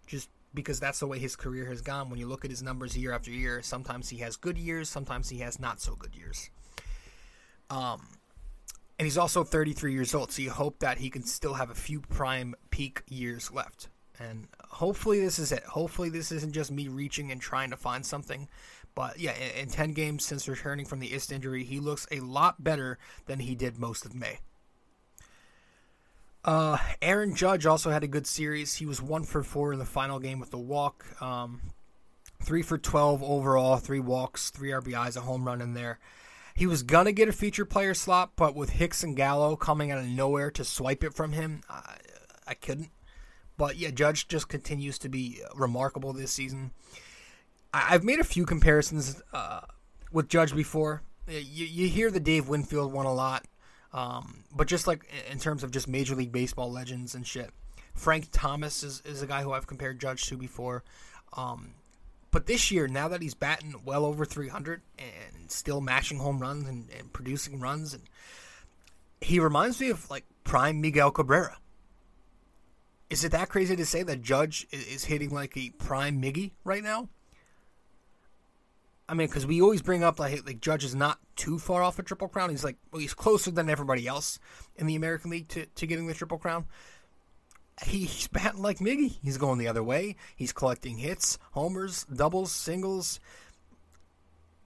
just because that's the way his career has gone. When you look at his numbers year after year, sometimes he has good years, sometimes he has not so good years. Um, and he's also 33 years old, so you hope that he can still have a few prime peak years left. And hopefully this is it. Hopefully this isn't just me reaching and trying to find something. But yeah, in, in 10 games since returning from the ist injury, he looks a lot better than he did most of May. Uh, Aaron Judge also had a good series. He was one for four in the final game with the walk. Um, three for 12 overall, three walks, three RBIs, a home run in there. He was gonna get a feature player slot, but with Hicks and Gallo coming out of nowhere to swipe it from him, I, I couldn't. But yeah, Judge just continues to be remarkable this season. I, have made a few comparisons uh, with Judge before. You, you hear the Dave Winfield one a lot, um, but just like in terms of just Major League Baseball legends and shit. Frank Thomas is, is a guy who I've compared Judge to before. Um, but this year, now that he's batting well over 300 and still mashing home runs and, and producing runs, and he reminds me of like prime Miguel Cabrera. Is it that crazy to say that Judge is hitting like a prime Miggy right now? I mean, because we always bring up like like Judge is not too far off a triple crown. He's like well, he's closer than everybody else in the American League to, to getting the triple crown he's batting like Miggy. He's going the other way. He's collecting hits, homers, doubles, singles,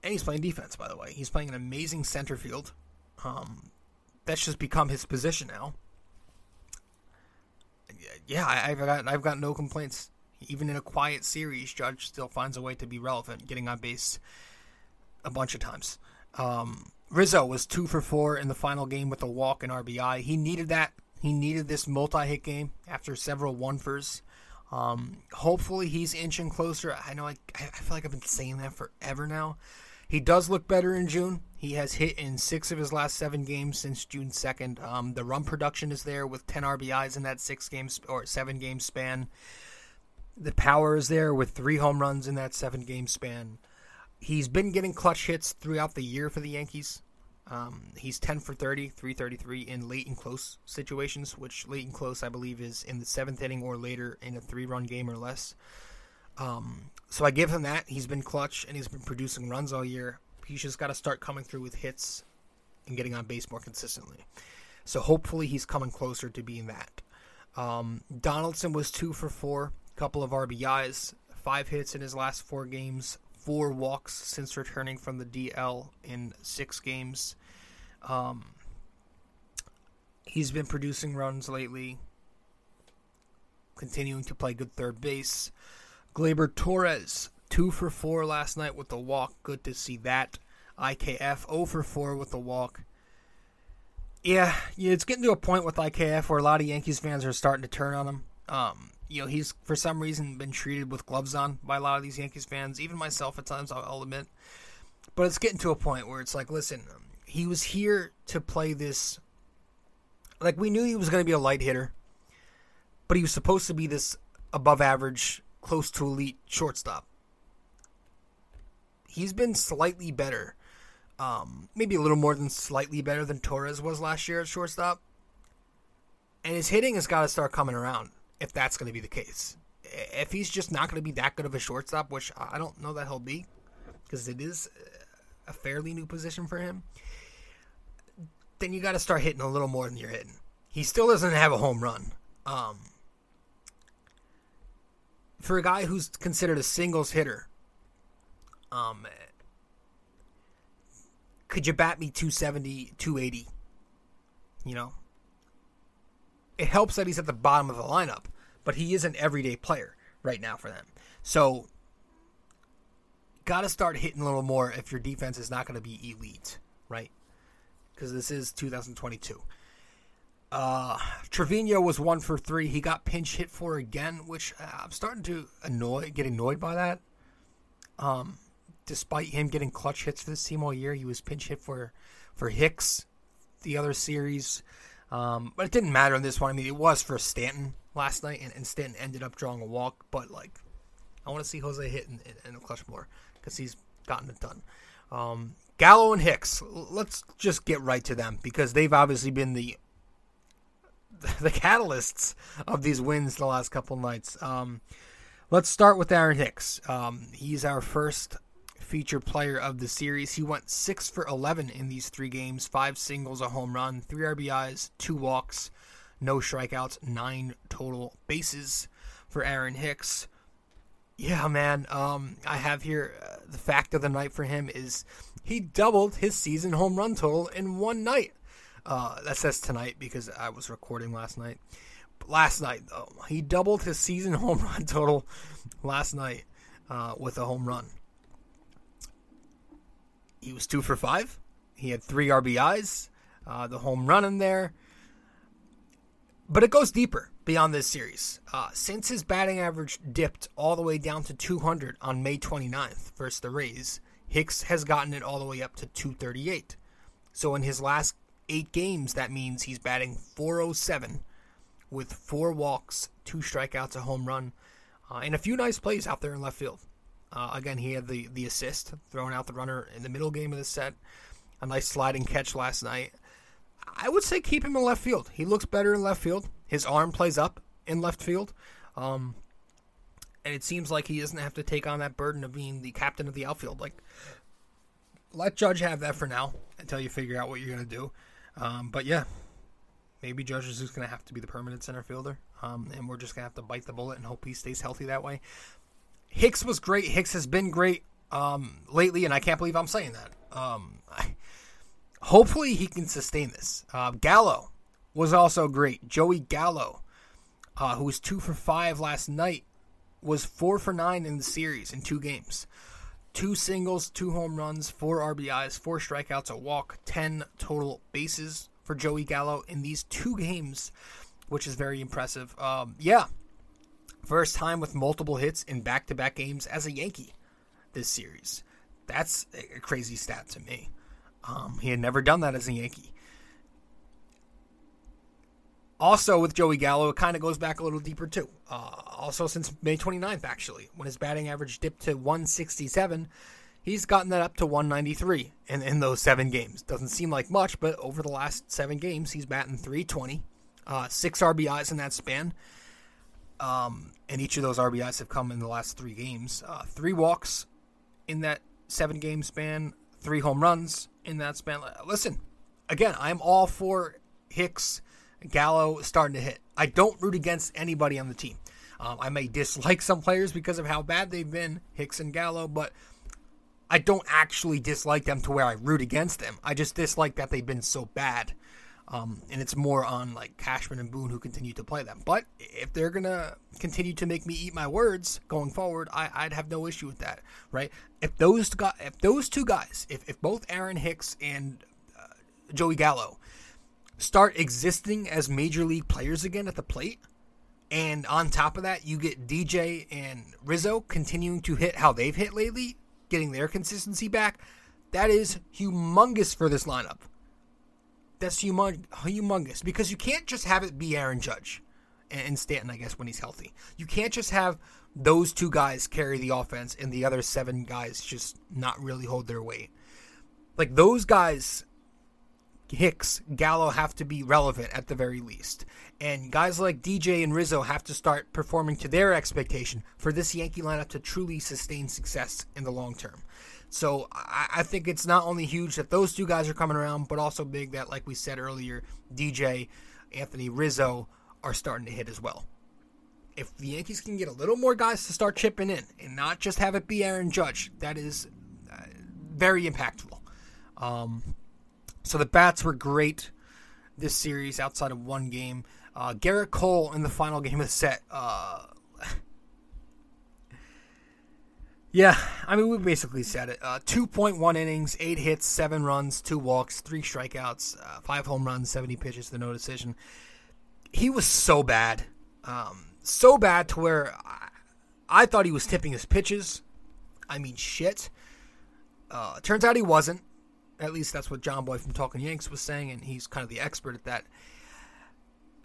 and he's playing defense. By the way, he's playing an amazing center field. Um, that's just become his position now. Yeah, I, have got I've got no complaints. Even in a quiet series, Judge still finds a way to be relevant, getting on base a bunch of times. Um, Rizzo was two for four in the final game with a walk and RBI. He needed that he needed this multi-hit game after several one-fers. Um, hopefully he's inching closer. I know I, I feel like I've been saying that forever now. He does look better in June. He has hit in six of his last seven games since June 2nd. Um, the run production is there with 10 RBIs in that six games or seven game span. The power is there with three home runs in that seven game span. He's been getting clutch hits throughout the year for the Yankees. Um, he's 10 for 30, 333 in late and close situations, which late and close, I believe, is in the seventh inning or later in a three run game or less. Um, so I give him that. He's been clutch and he's been producing runs all year. He's just got to start coming through with hits and getting on base more consistently. So hopefully he's coming closer to being that. Um, Donaldson was two for four, couple of RBIs, five hits in his last four games, four walks since returning from the DL in six games. Um, he's been producing runs lately, continuing to play good third base. Gleyber Torres, two for four last night with the walk. Good to see that. IKF 0 for 4 with the walk. Yeah, yeah, it's getting to a point with IKF where a lot of Yankees fans are starting to turn on him. Um, you know, he's for some reason been treated with gloves on by a lot of these Yankees fans, even myself at times. I'll, admit, but it's getting to a point where it's like, listen, he was here to play this. Like we knew he was going to be a light hitter, but he was supposed to be this above average, close to elite shortstop. He's been slightly better um, maybe a little more than slightly better than Torres was last year at shortstop. And his hitting has got to start coming around if that's going to be the case. If he's just not going to be that good of a shortstop, which I don't know that he'll be, because it is a fairly new position for him, then you got to start hitting a little more than you're hitting. He still doesn't have a home run. Um, for a guy who's considered a singles hitter, um, could you bat me 270, 280? You know? It helps that he's at the bottom of the lineup, but he is an everyday player right now for them. So, got to start hitting a little more if your defense is not going to be elite, right? Because this is 2022. Uh, Trevino was one for three. He got pinch hit for again, which uh, I'm starting to annoy, get annoyed by that. Um, despite him getting clutch hits for this team all year, he was pinch hit for for Hicks the other series. Um, but it didn't matter in this one. I mean, it was for Stanton last night, and, and Stanton ended up drawing a walk. But like, I want to see Jose hit in, in, in a clutch more because he's gotten it done. Um, Gallo and Hicks. Let's just get right to them because they've obviously been the the catalysts of these wins the last couple nights. Um, let's start with Aaron Hicks. Um, he's our first feature player of the series. He went 6 for 11 in these three games, five singles, a home run, three RBIs, two walks, no strikeouts, nine total bases for Aaron Hicks. Yeah, man. Um, I have here uh, the fact of the night for him is he doubled his season home run total in one night. Uh, that says tonight because I was recording last night. But last night, though, he doubled his season home run total last night uh, with a home run he was two for five. He had three RBIs, uh, the home run in there. But it goes deeper beyond this series. Uh, since his batting average dipped all the way down to 200 on May 29th versus the Rays, Hicks has gotten it all the way up to 238. So in his last eight games, that means he's batting 407 with four walks, two strikeouts, a home run, uh, and a few nice plays out there in left field. Uh, again, he had the, the assist, throwing out the runner in the middle game of the set. A nice sliding catch last night. I would say keep him in left field. He looks better in left field. His arm plays up in left field. Um, and it seems like he doesn't have to take on that burden of being the captain of the outfield. Like, let Judge have that for now until you figure out what you're going to do. Um, but yeah, maybe Judge is just going to have to be the permanent center fielder. Um, and we're just going to have to bite the bullet and hope he stays healthy that way. Hicks was great. Hicks has been great um, lately, and I can't believe I'm saying that. Um, I, hopefully, he can sustain this. Uh, Gallo was also great. Joey Gallo, uh, who was two for five last night, was four for nine in the series in two games. Two singles, two home runs, four RBIs, four strikeouts, a walk, 10 total bases for Joey Gallo in these two games, which is very impressive. Um, yeah, First time with multiple hits in back to back games as a Yankee this series. That's a crazy stat to me. Um, he had never done that as a Yankee. Also, with Joey Gallo, it kind of goes back a little deeper too. Uh, also, since May 29th, actually, when his batting average dipped to 167, he's gotten that up to 193 in, in those seven games. Doesn't seem like much, but over the last seven games, he's batting 320, uh, six RBIs in that span. Um, and each of those RBIs have come in the last three games. Uh, three walks in that seven game span, three home runs in that span. Listen, again, I'm all for Hicks, Gallo starting to hit. I don't root against anybody on the team. Um, I may dislike some players because of how bad they've been, Hicks and Gallo, but I don't actually dislike them to where I root against them. I just dislike that they've been so bad. Um, and it's more on like Cashman and Boone who continue to play them. But if they're gonna continue to make me eat my words going forward, I, would have no issue with that, right? If those guys, if those two guys, if, if both Aaron Hicks and uh, Joey Gallo start existing as major league players again at the plate, and on top of that, you get DJ and Rizzo continuing to hit how they've hit lately, getting their consistency back. That is humongous for this lineup that's humong- humongous because you can't just have it be Aaron Judge and Stanton, I guess, when he's healthy. You can't just have those two guys carry the offense and the other seven guys just not really hold their weight. Like those guys, Hicks, Gallo have to be relevant at the very least. And guys like DJ and Rizzo have to start performing to their expectation for this Yankee lineup to truly sustain success in the long term. So I, I, think it's not only huge that those two guys are coming around, but also big that, like we said earlier, DJ, Anthony Rizzo are starting to hit as well. If the Yankees can get a little more guys to start chipping in and not just have it be Aaron Judge, that is uh, very impactful. Um, so the bats were great this series outside of one game. Uh, Gerrit Cole in the final game of the set. Uh, Yeah, I mean, we basically said it. Uh, 2.1 innings, 8 hits, 7 runs, 2 walks, 3 strikeouts, uh, 5 home runs, 70 pitches to no decision. He was so bad. Um, so bad to where I, I, thought he was tipping his pitches. I mean, shit. Uh, turns out he wasn't. At least that's what John Boy from Talking Yanks was saying, and he's kind of the expert at that.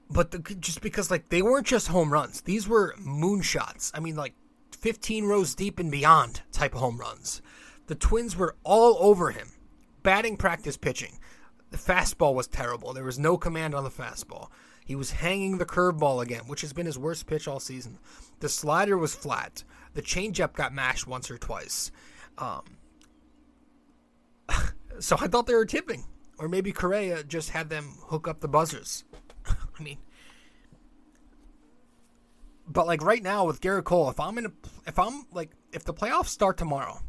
But the, just because, like, they weren't just home runs, these were moonshots. I mean, like, 15 rows deep and beyond type home runs. The Twins were all over him. Batting practice pitching. The fastball was terrible. There was no command on the fastball. He was hanging the curveball again, which has been his worst pitch all season. The slider was flat. The changeup got mashed once or twice. Um, so I thought they were tipping, or maybe Correa just had them hook up the buzzers. I mean, but like right now with Gerrit Cole, if I'm in a, if I'm like if the playoffs start tomorrow,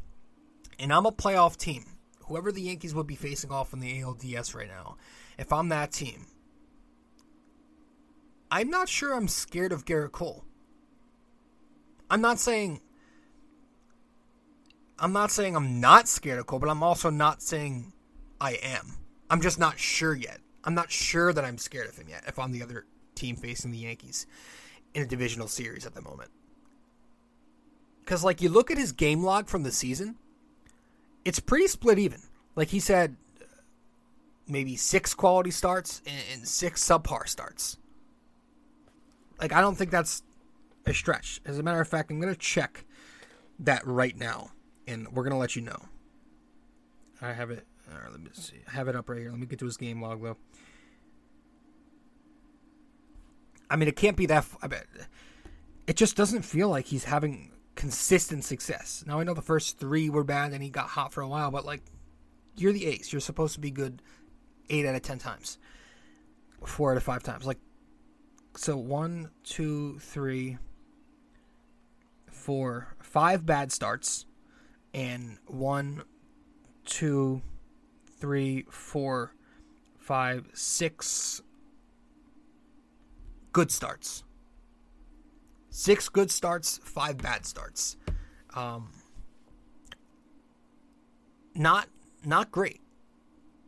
and I'm a playoff team, whoever the Yankees would be facing off in the ALDS right now, if I'm that team, I'm not sure I'm scared of Gerrit Cole. I'm not saying I'm not saying I'm not scared of Cole, but I'm also not saying I am. I'm just not sure yet. I'm not sure that I'm scared of him yet if I'm the other team facing the Yankees in a divisional series at the moment. Because, like, you look at his game log from the season, it's pretty split even. Like, he said uh, maybe six quality starts and six subpar starts. Like, I don't think that's a stretch. As a matter of fact, I'm going to check that right now, and we're going to let you know. I have it. All right, let me see. I have it up right here. Let me get to his game log, though. I mean, it can't be that. I bet it just doesn't feel like he's having consistent success. Now I know the first three were bad and he got hot for a while, but like, you're the ace. You're supposed to be good eight out of ten times, four out of five times. Like, so one, two, three, four, five bad starts, and one, two, three, four, five, six good starts. Six good starts, five bad starts. Um, not not great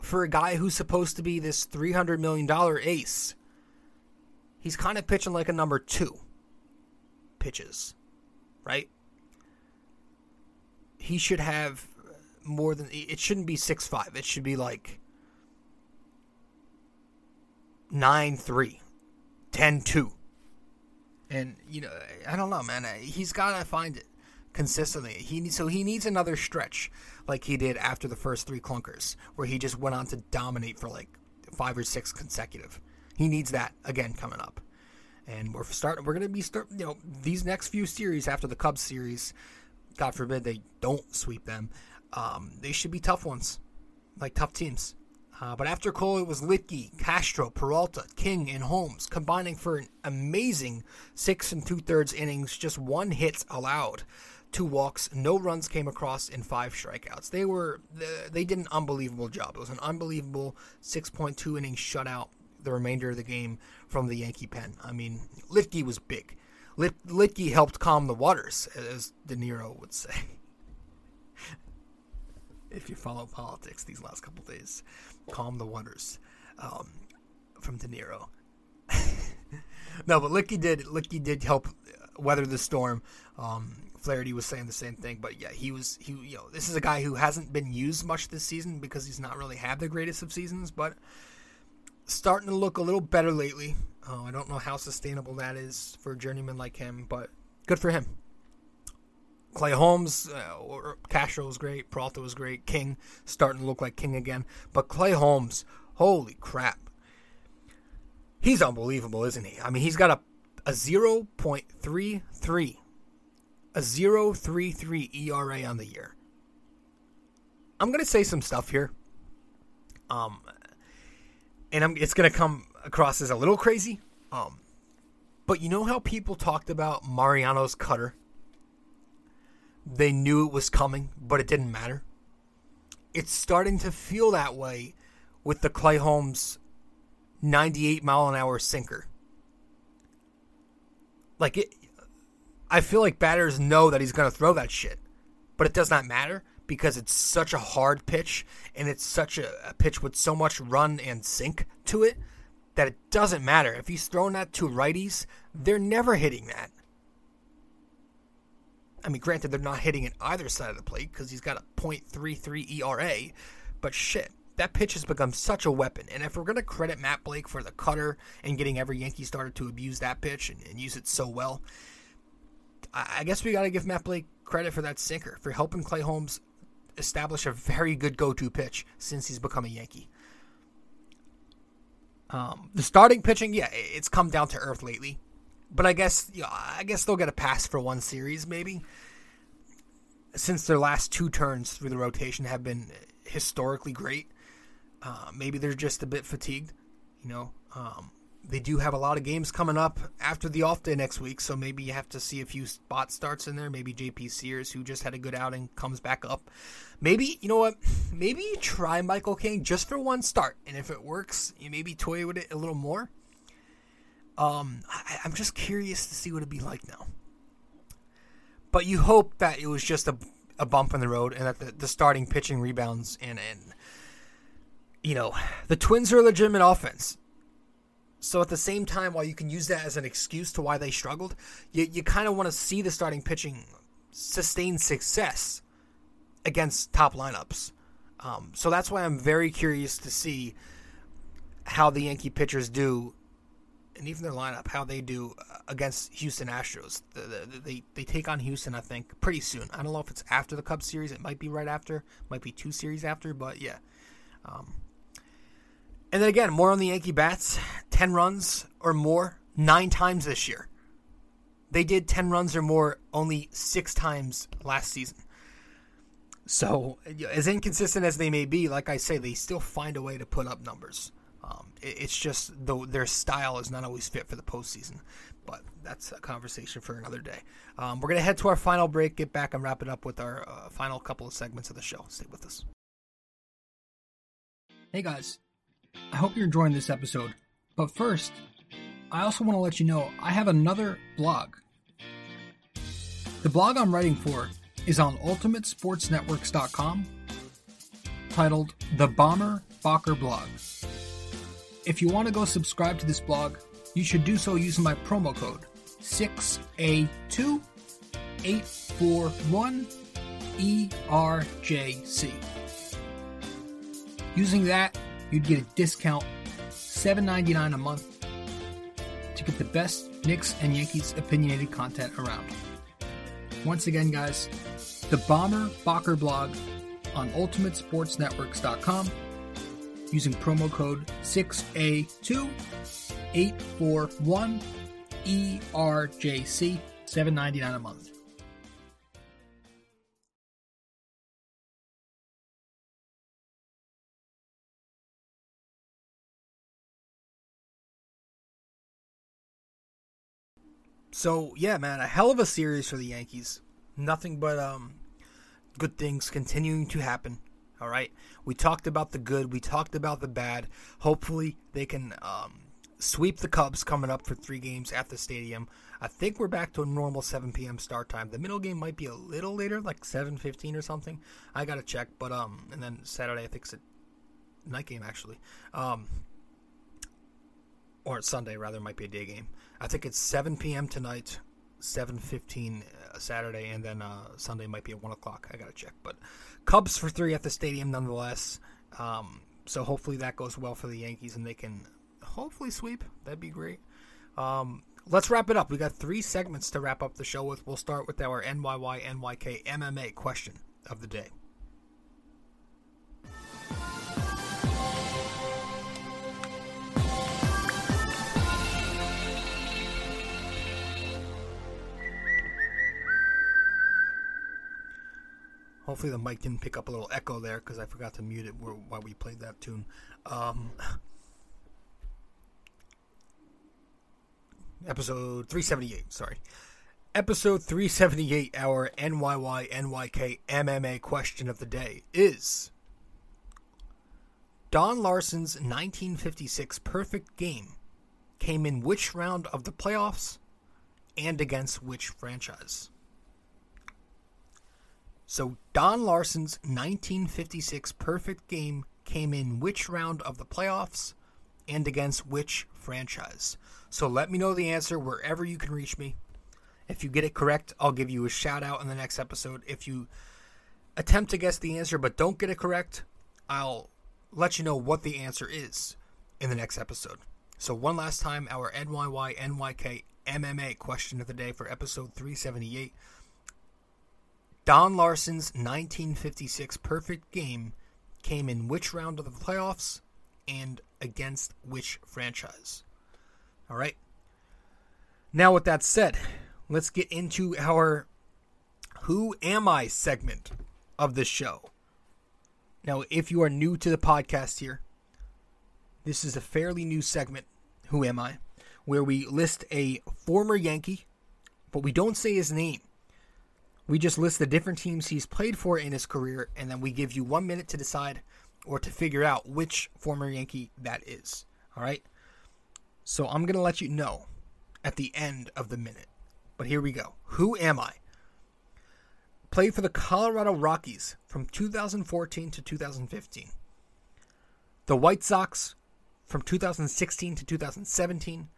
for a guy who's supposed to be this three hundred million dollar ace. He's kind of pitching like a number two. Pitches, right? He should have more than it shouldn't be six five. It should be like nine three 10-2. And you know, I don't know, man. He's got to find it consistently. He so he needs another stretch like he did after the first three clunkers, where he just went on to dominate for like five or six consecutive. He needs that again coming up. And we're starting. We're gonna be start. You know, these next few series after the Cubs series, God forbid they don't sweep them. Um, they should be tough ones, like tough teams. Uh, but after Cole, it was Luetge, Castro, Peralta, King, and Holmes combining for an amazing six and two thirds innings, just one hit allowed, two walks, no runs came across, and five strikeouts. They were they did an unbelievable job. It was an unbelievable 6.2 innings shutout. The remainder of the game from the Yankee pen. I mean, Luetge was big. Lit- Luetge helped calm the waters, as De Niro would say. if you follow politics these last couple days calm the waters um, from De Niro. no, but Licky did Licky did help weather the storm. Um, Flaherty was saying the same thing, but yeah, he was he you know this is a guy who hasn't been used much this season because he's not really had the greatest of seasons, but starting to look a little better lately. Uh, I don't know how sustainable that is for a journeyman like him, but good for him. Clay Holmes uh, Castro was great. Peralta was great. King starting to look like King again. But Clay Holmes, holy crap. He's unbelievable, isn't he? I mean, he's got a, a 0.33, a 0.33 ERA on the year. I'm to say some stuff here. Um, and I'm, it's to come across as a little crazy. Um, but you know how people talked about Mariano's cutter? They knew it was coming, but it didn't matter. It's starting to feel that way with the Clay Holmes 98 mile an hour sinker. Like it I feel like batters know that he's going to throw that shit. But it does not matter because it's such a hard pitch and it's such a, a pitch with so much run and sink to it that it doesn't matter. If he's throwing that to righties, they're never hitting that. I mean, granted, they're not hitting it either side of the plate because he's got a .33 ERA, but shit, that pitch has become such a weapon. And if we're going to credit Matt Blake for the cutter and getting every Yankee starter to abuse that pitch and, and use it so well, I, I guess we got to give Matt Blake credit for that sinker, for helping Clay Holmes establish a very good go to pitch since he's become a Yankee. Um, the starting pitching, yeah, it's come down to earth lately but I guess you know, I guess they'll get a pass for one series maybe. Since their last two turns through the rotation have been historically great, uh, maybe they're just a bit fatigued. You know, um, they do have a lot of games coming up after the off day next week, so maybe you have to see a few spot starts in there. Maybe JP Sears, who just had a good outing, comes back up. Maybe you know what? Maybe you try Michael King just for one start, and if it works, you maybe toy with it a little more. Um, I, I'm just curious to see what it'd be like now. But you hope that it was just a, a bump in the road and that the, the starting pitching rebounds and, and you know, the Twins are a legitimate offense. So at the same time, while you can use that as an excuse to why they struggled, you, you kind of want to see the starting pitching sustain success against top lineups. Um, so that's why I'm very curious to see how the Yankee pitchers do and even their lineup, how they do uh, against Houston Astros. The, the, they they take on Houston, I think, pretty soon. I don't know if it's after the Cubs series. It might be right after. Might be two series after. But yeah. Um, and then again, more on the Yankee bats. Ten runs or more nine times this year. They did ten runs or more only six times last season. So, as inconsistent as they may be, like I say, they still find a way to put up numbers. Um, it, it's just though their style is not always fit for the postseason, but that's a conversation for another day. Um, we're gonna head to our final break, get back and wrap it up with our uh, final couple of segments of the show. Stay with us. Hey guys, I hope you're enjoying this episode. But first, I also want to let you know I have another blog. The blog I'm writing for is on UltimateSportsNetworks.com titled The Bomber Bocker Blog. If you want to go subscribe to this blog, you should do so using my promo code 6A2841ERJC. Using that, you'd get a discount $7.99 a month to get the best Knicks and Yankees opinionated content around. Once again, guys, the Bomber Bocker blog on UltimateSportsNetworks.com using promo code 6A2 841 ERJC, seven ninety nine a month. So yeah, man, a hell of a series for the Yankees. Nothing but um, good things continuing to happen. All right, we talked about the good, we talked about the bad. Hopefully, they can um, sweep the Cubs coming up for three games at the stadium. I think we're back to a normal 7 p.m. start time. The middle game might be a little later, like 7:15 or something. I gotta check, but um, and then Saturday I think it's a night game actually. Um, or Sunday rather might be a day game. I think it's 7 p.m. tonight, 7:15 uh, Saturday, and then uh, Sunday might be at one o'clock. I gotta check, but Cubs for three at the stadium nonetheless. Um, so hopefully that goes well for the Yankees and they can hopefully sweep. That'd be great. Um, let's wrap it up. We got three segments to wrap up the show with. We'll start with our NYY NYK MMA question of the day. Hopefully the mic didn't pick up a little echo there because I forgot to mute it while we played that tune. Um, episode 378, sorry. Episode 378, our NYY NYK MMA question of the day is Don Larsen's 1956 perfect game came in which round of the playoffs and against which franchise? So Don Larsen's 1956 perfect game came in which round of the playoffs and against which franchise? So let me know the answer wherever you can reach me. If you get it correct, I'll give you a shout out in the next episode. If you attempt to guess the answer but don't get it correct, I'll let you know what the answer is in the next episode. So, one last time, our NYY NYK MMA question of the day for episode 378. Don Larsen's 1956 perfect game came in which round of the playoffs and against which franchise? All right. Now, with that said, let's get into our Who Am I segment of the show. Now, if you are new to the podcast here, this is a fairly new segment, Who Am I, where we list a former Yankee, but we don't say his name. We just list the different teams he's played for in his career, and then we give you one minute to decide or to figure out which former Yankee that is. All right? So I'm going to let you know at the end of the minute. But here we go. Who am I? Played for the Colorado Rockies from 2014 to 2015. The White Sox from 2016 to 2017.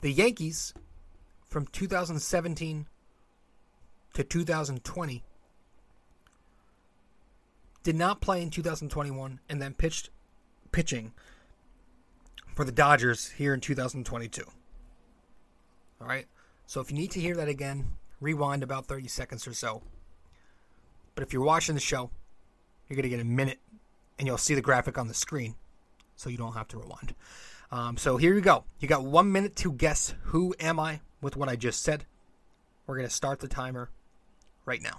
The Yankees from 2017 to 2020. Did not play in 2021 and then pitched pitching for the Dodgers here in 2022. All right. So if you need to hear that again, rewind about 30 seconds or so. But if you're watching the show, you're going to get a minute and you'll see the graphic on the screen so you don't have to rewind. Um, so here you go. You got one minute to guess who am I with what I just said. We're going to start the timer right now.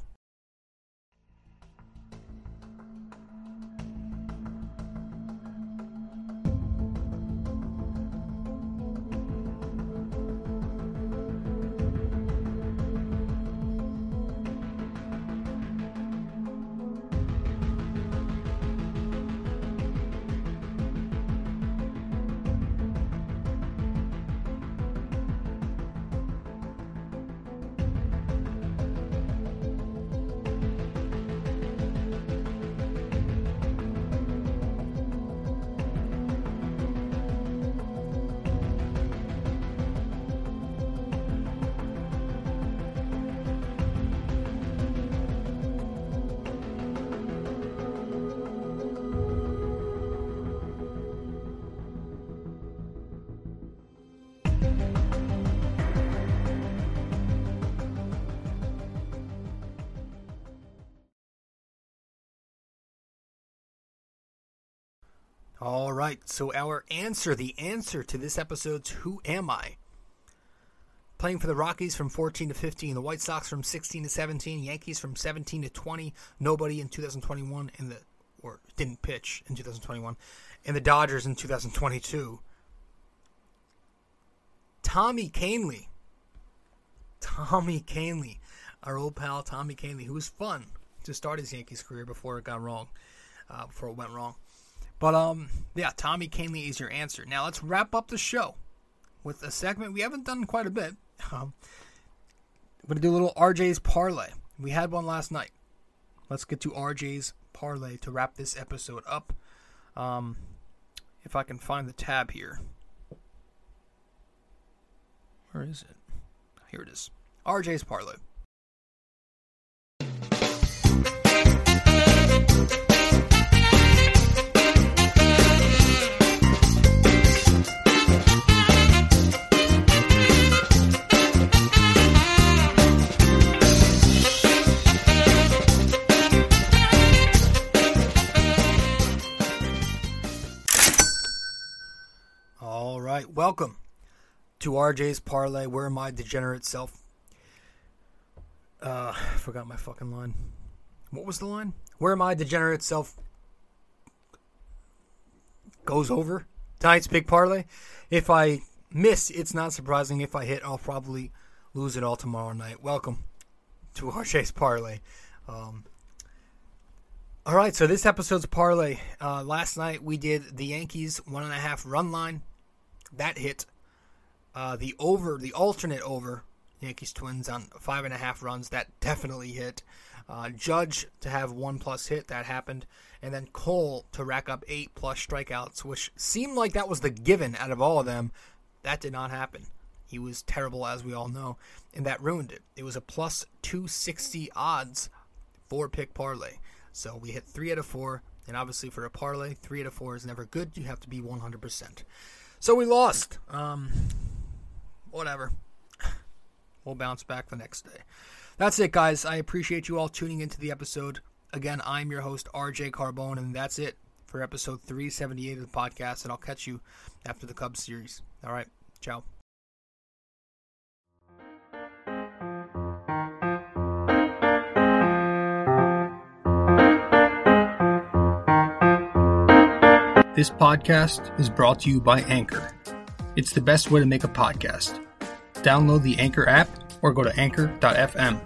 All right, so our answer, the answer to this episode's Who Am I? Playing for the Rockies from 14 to 15, the White Sox from 16 to 17, Yankees from 17 to 20, nobody in 2021, and the or didn't pitch in 2021, and the Dodgers in 2022. Tommy Kahnle. Tommy Kahnle, our old pal Tommy Kahnle, who was fun to start his Yankees career before it got wrong, uh, before it went wrong. But um, yeah, Tommy Kahnle is your answer. Now let's wrap up the show with a segment we haven't done quite a bit. Um, I'm gonna do a little RJ's parlay. We had one last night. Let's get to RJ's parlay to wrap this episode up. Um, if I can find the tab here. Where is it? Here it is. RJ's parlay. Right, welcome to RJ's parlay. Where my degenerate self? Uh, forgot my fucking line. What was the line? Where my degenerate self goes over tonight's big parlay. If I miss, it's not surprising. If I hit, I'll probably lose it all tomorrow night. Welcome to RJ's parlay. Um, all right, so this episode's parlay. Uh, last night we did the Yankees one and a half run line. That hit. Uh, the over, the alternate over, Yankees Twins on five and a half runs. That definitely hit. Uh, Judge to have one plus hit. That happened. And then Cole to rack up eight plus strikeouts, which seemed like that was the given out of all of them. That did not happen. He was terrible, as we all know, and that ruined it. It was a plus 260 odds four pick parlay. So we hit three out of four, and obviously for a parlay, three out of four is never good. You have to be 100%. So we lost. Um, whatever. We'll bounce back the next day. That's it, guys. I appreciate you all tuning into the episode. Again, I'm your host, RJ Carbone, and that's it for episode 378 of the podcast. And I'll catch you after the Cubs series. All right. Ciao. This podcast is brought to you by Anchor. It's the best way to make a podcast. Download the Anchor app or go to anchor.fm.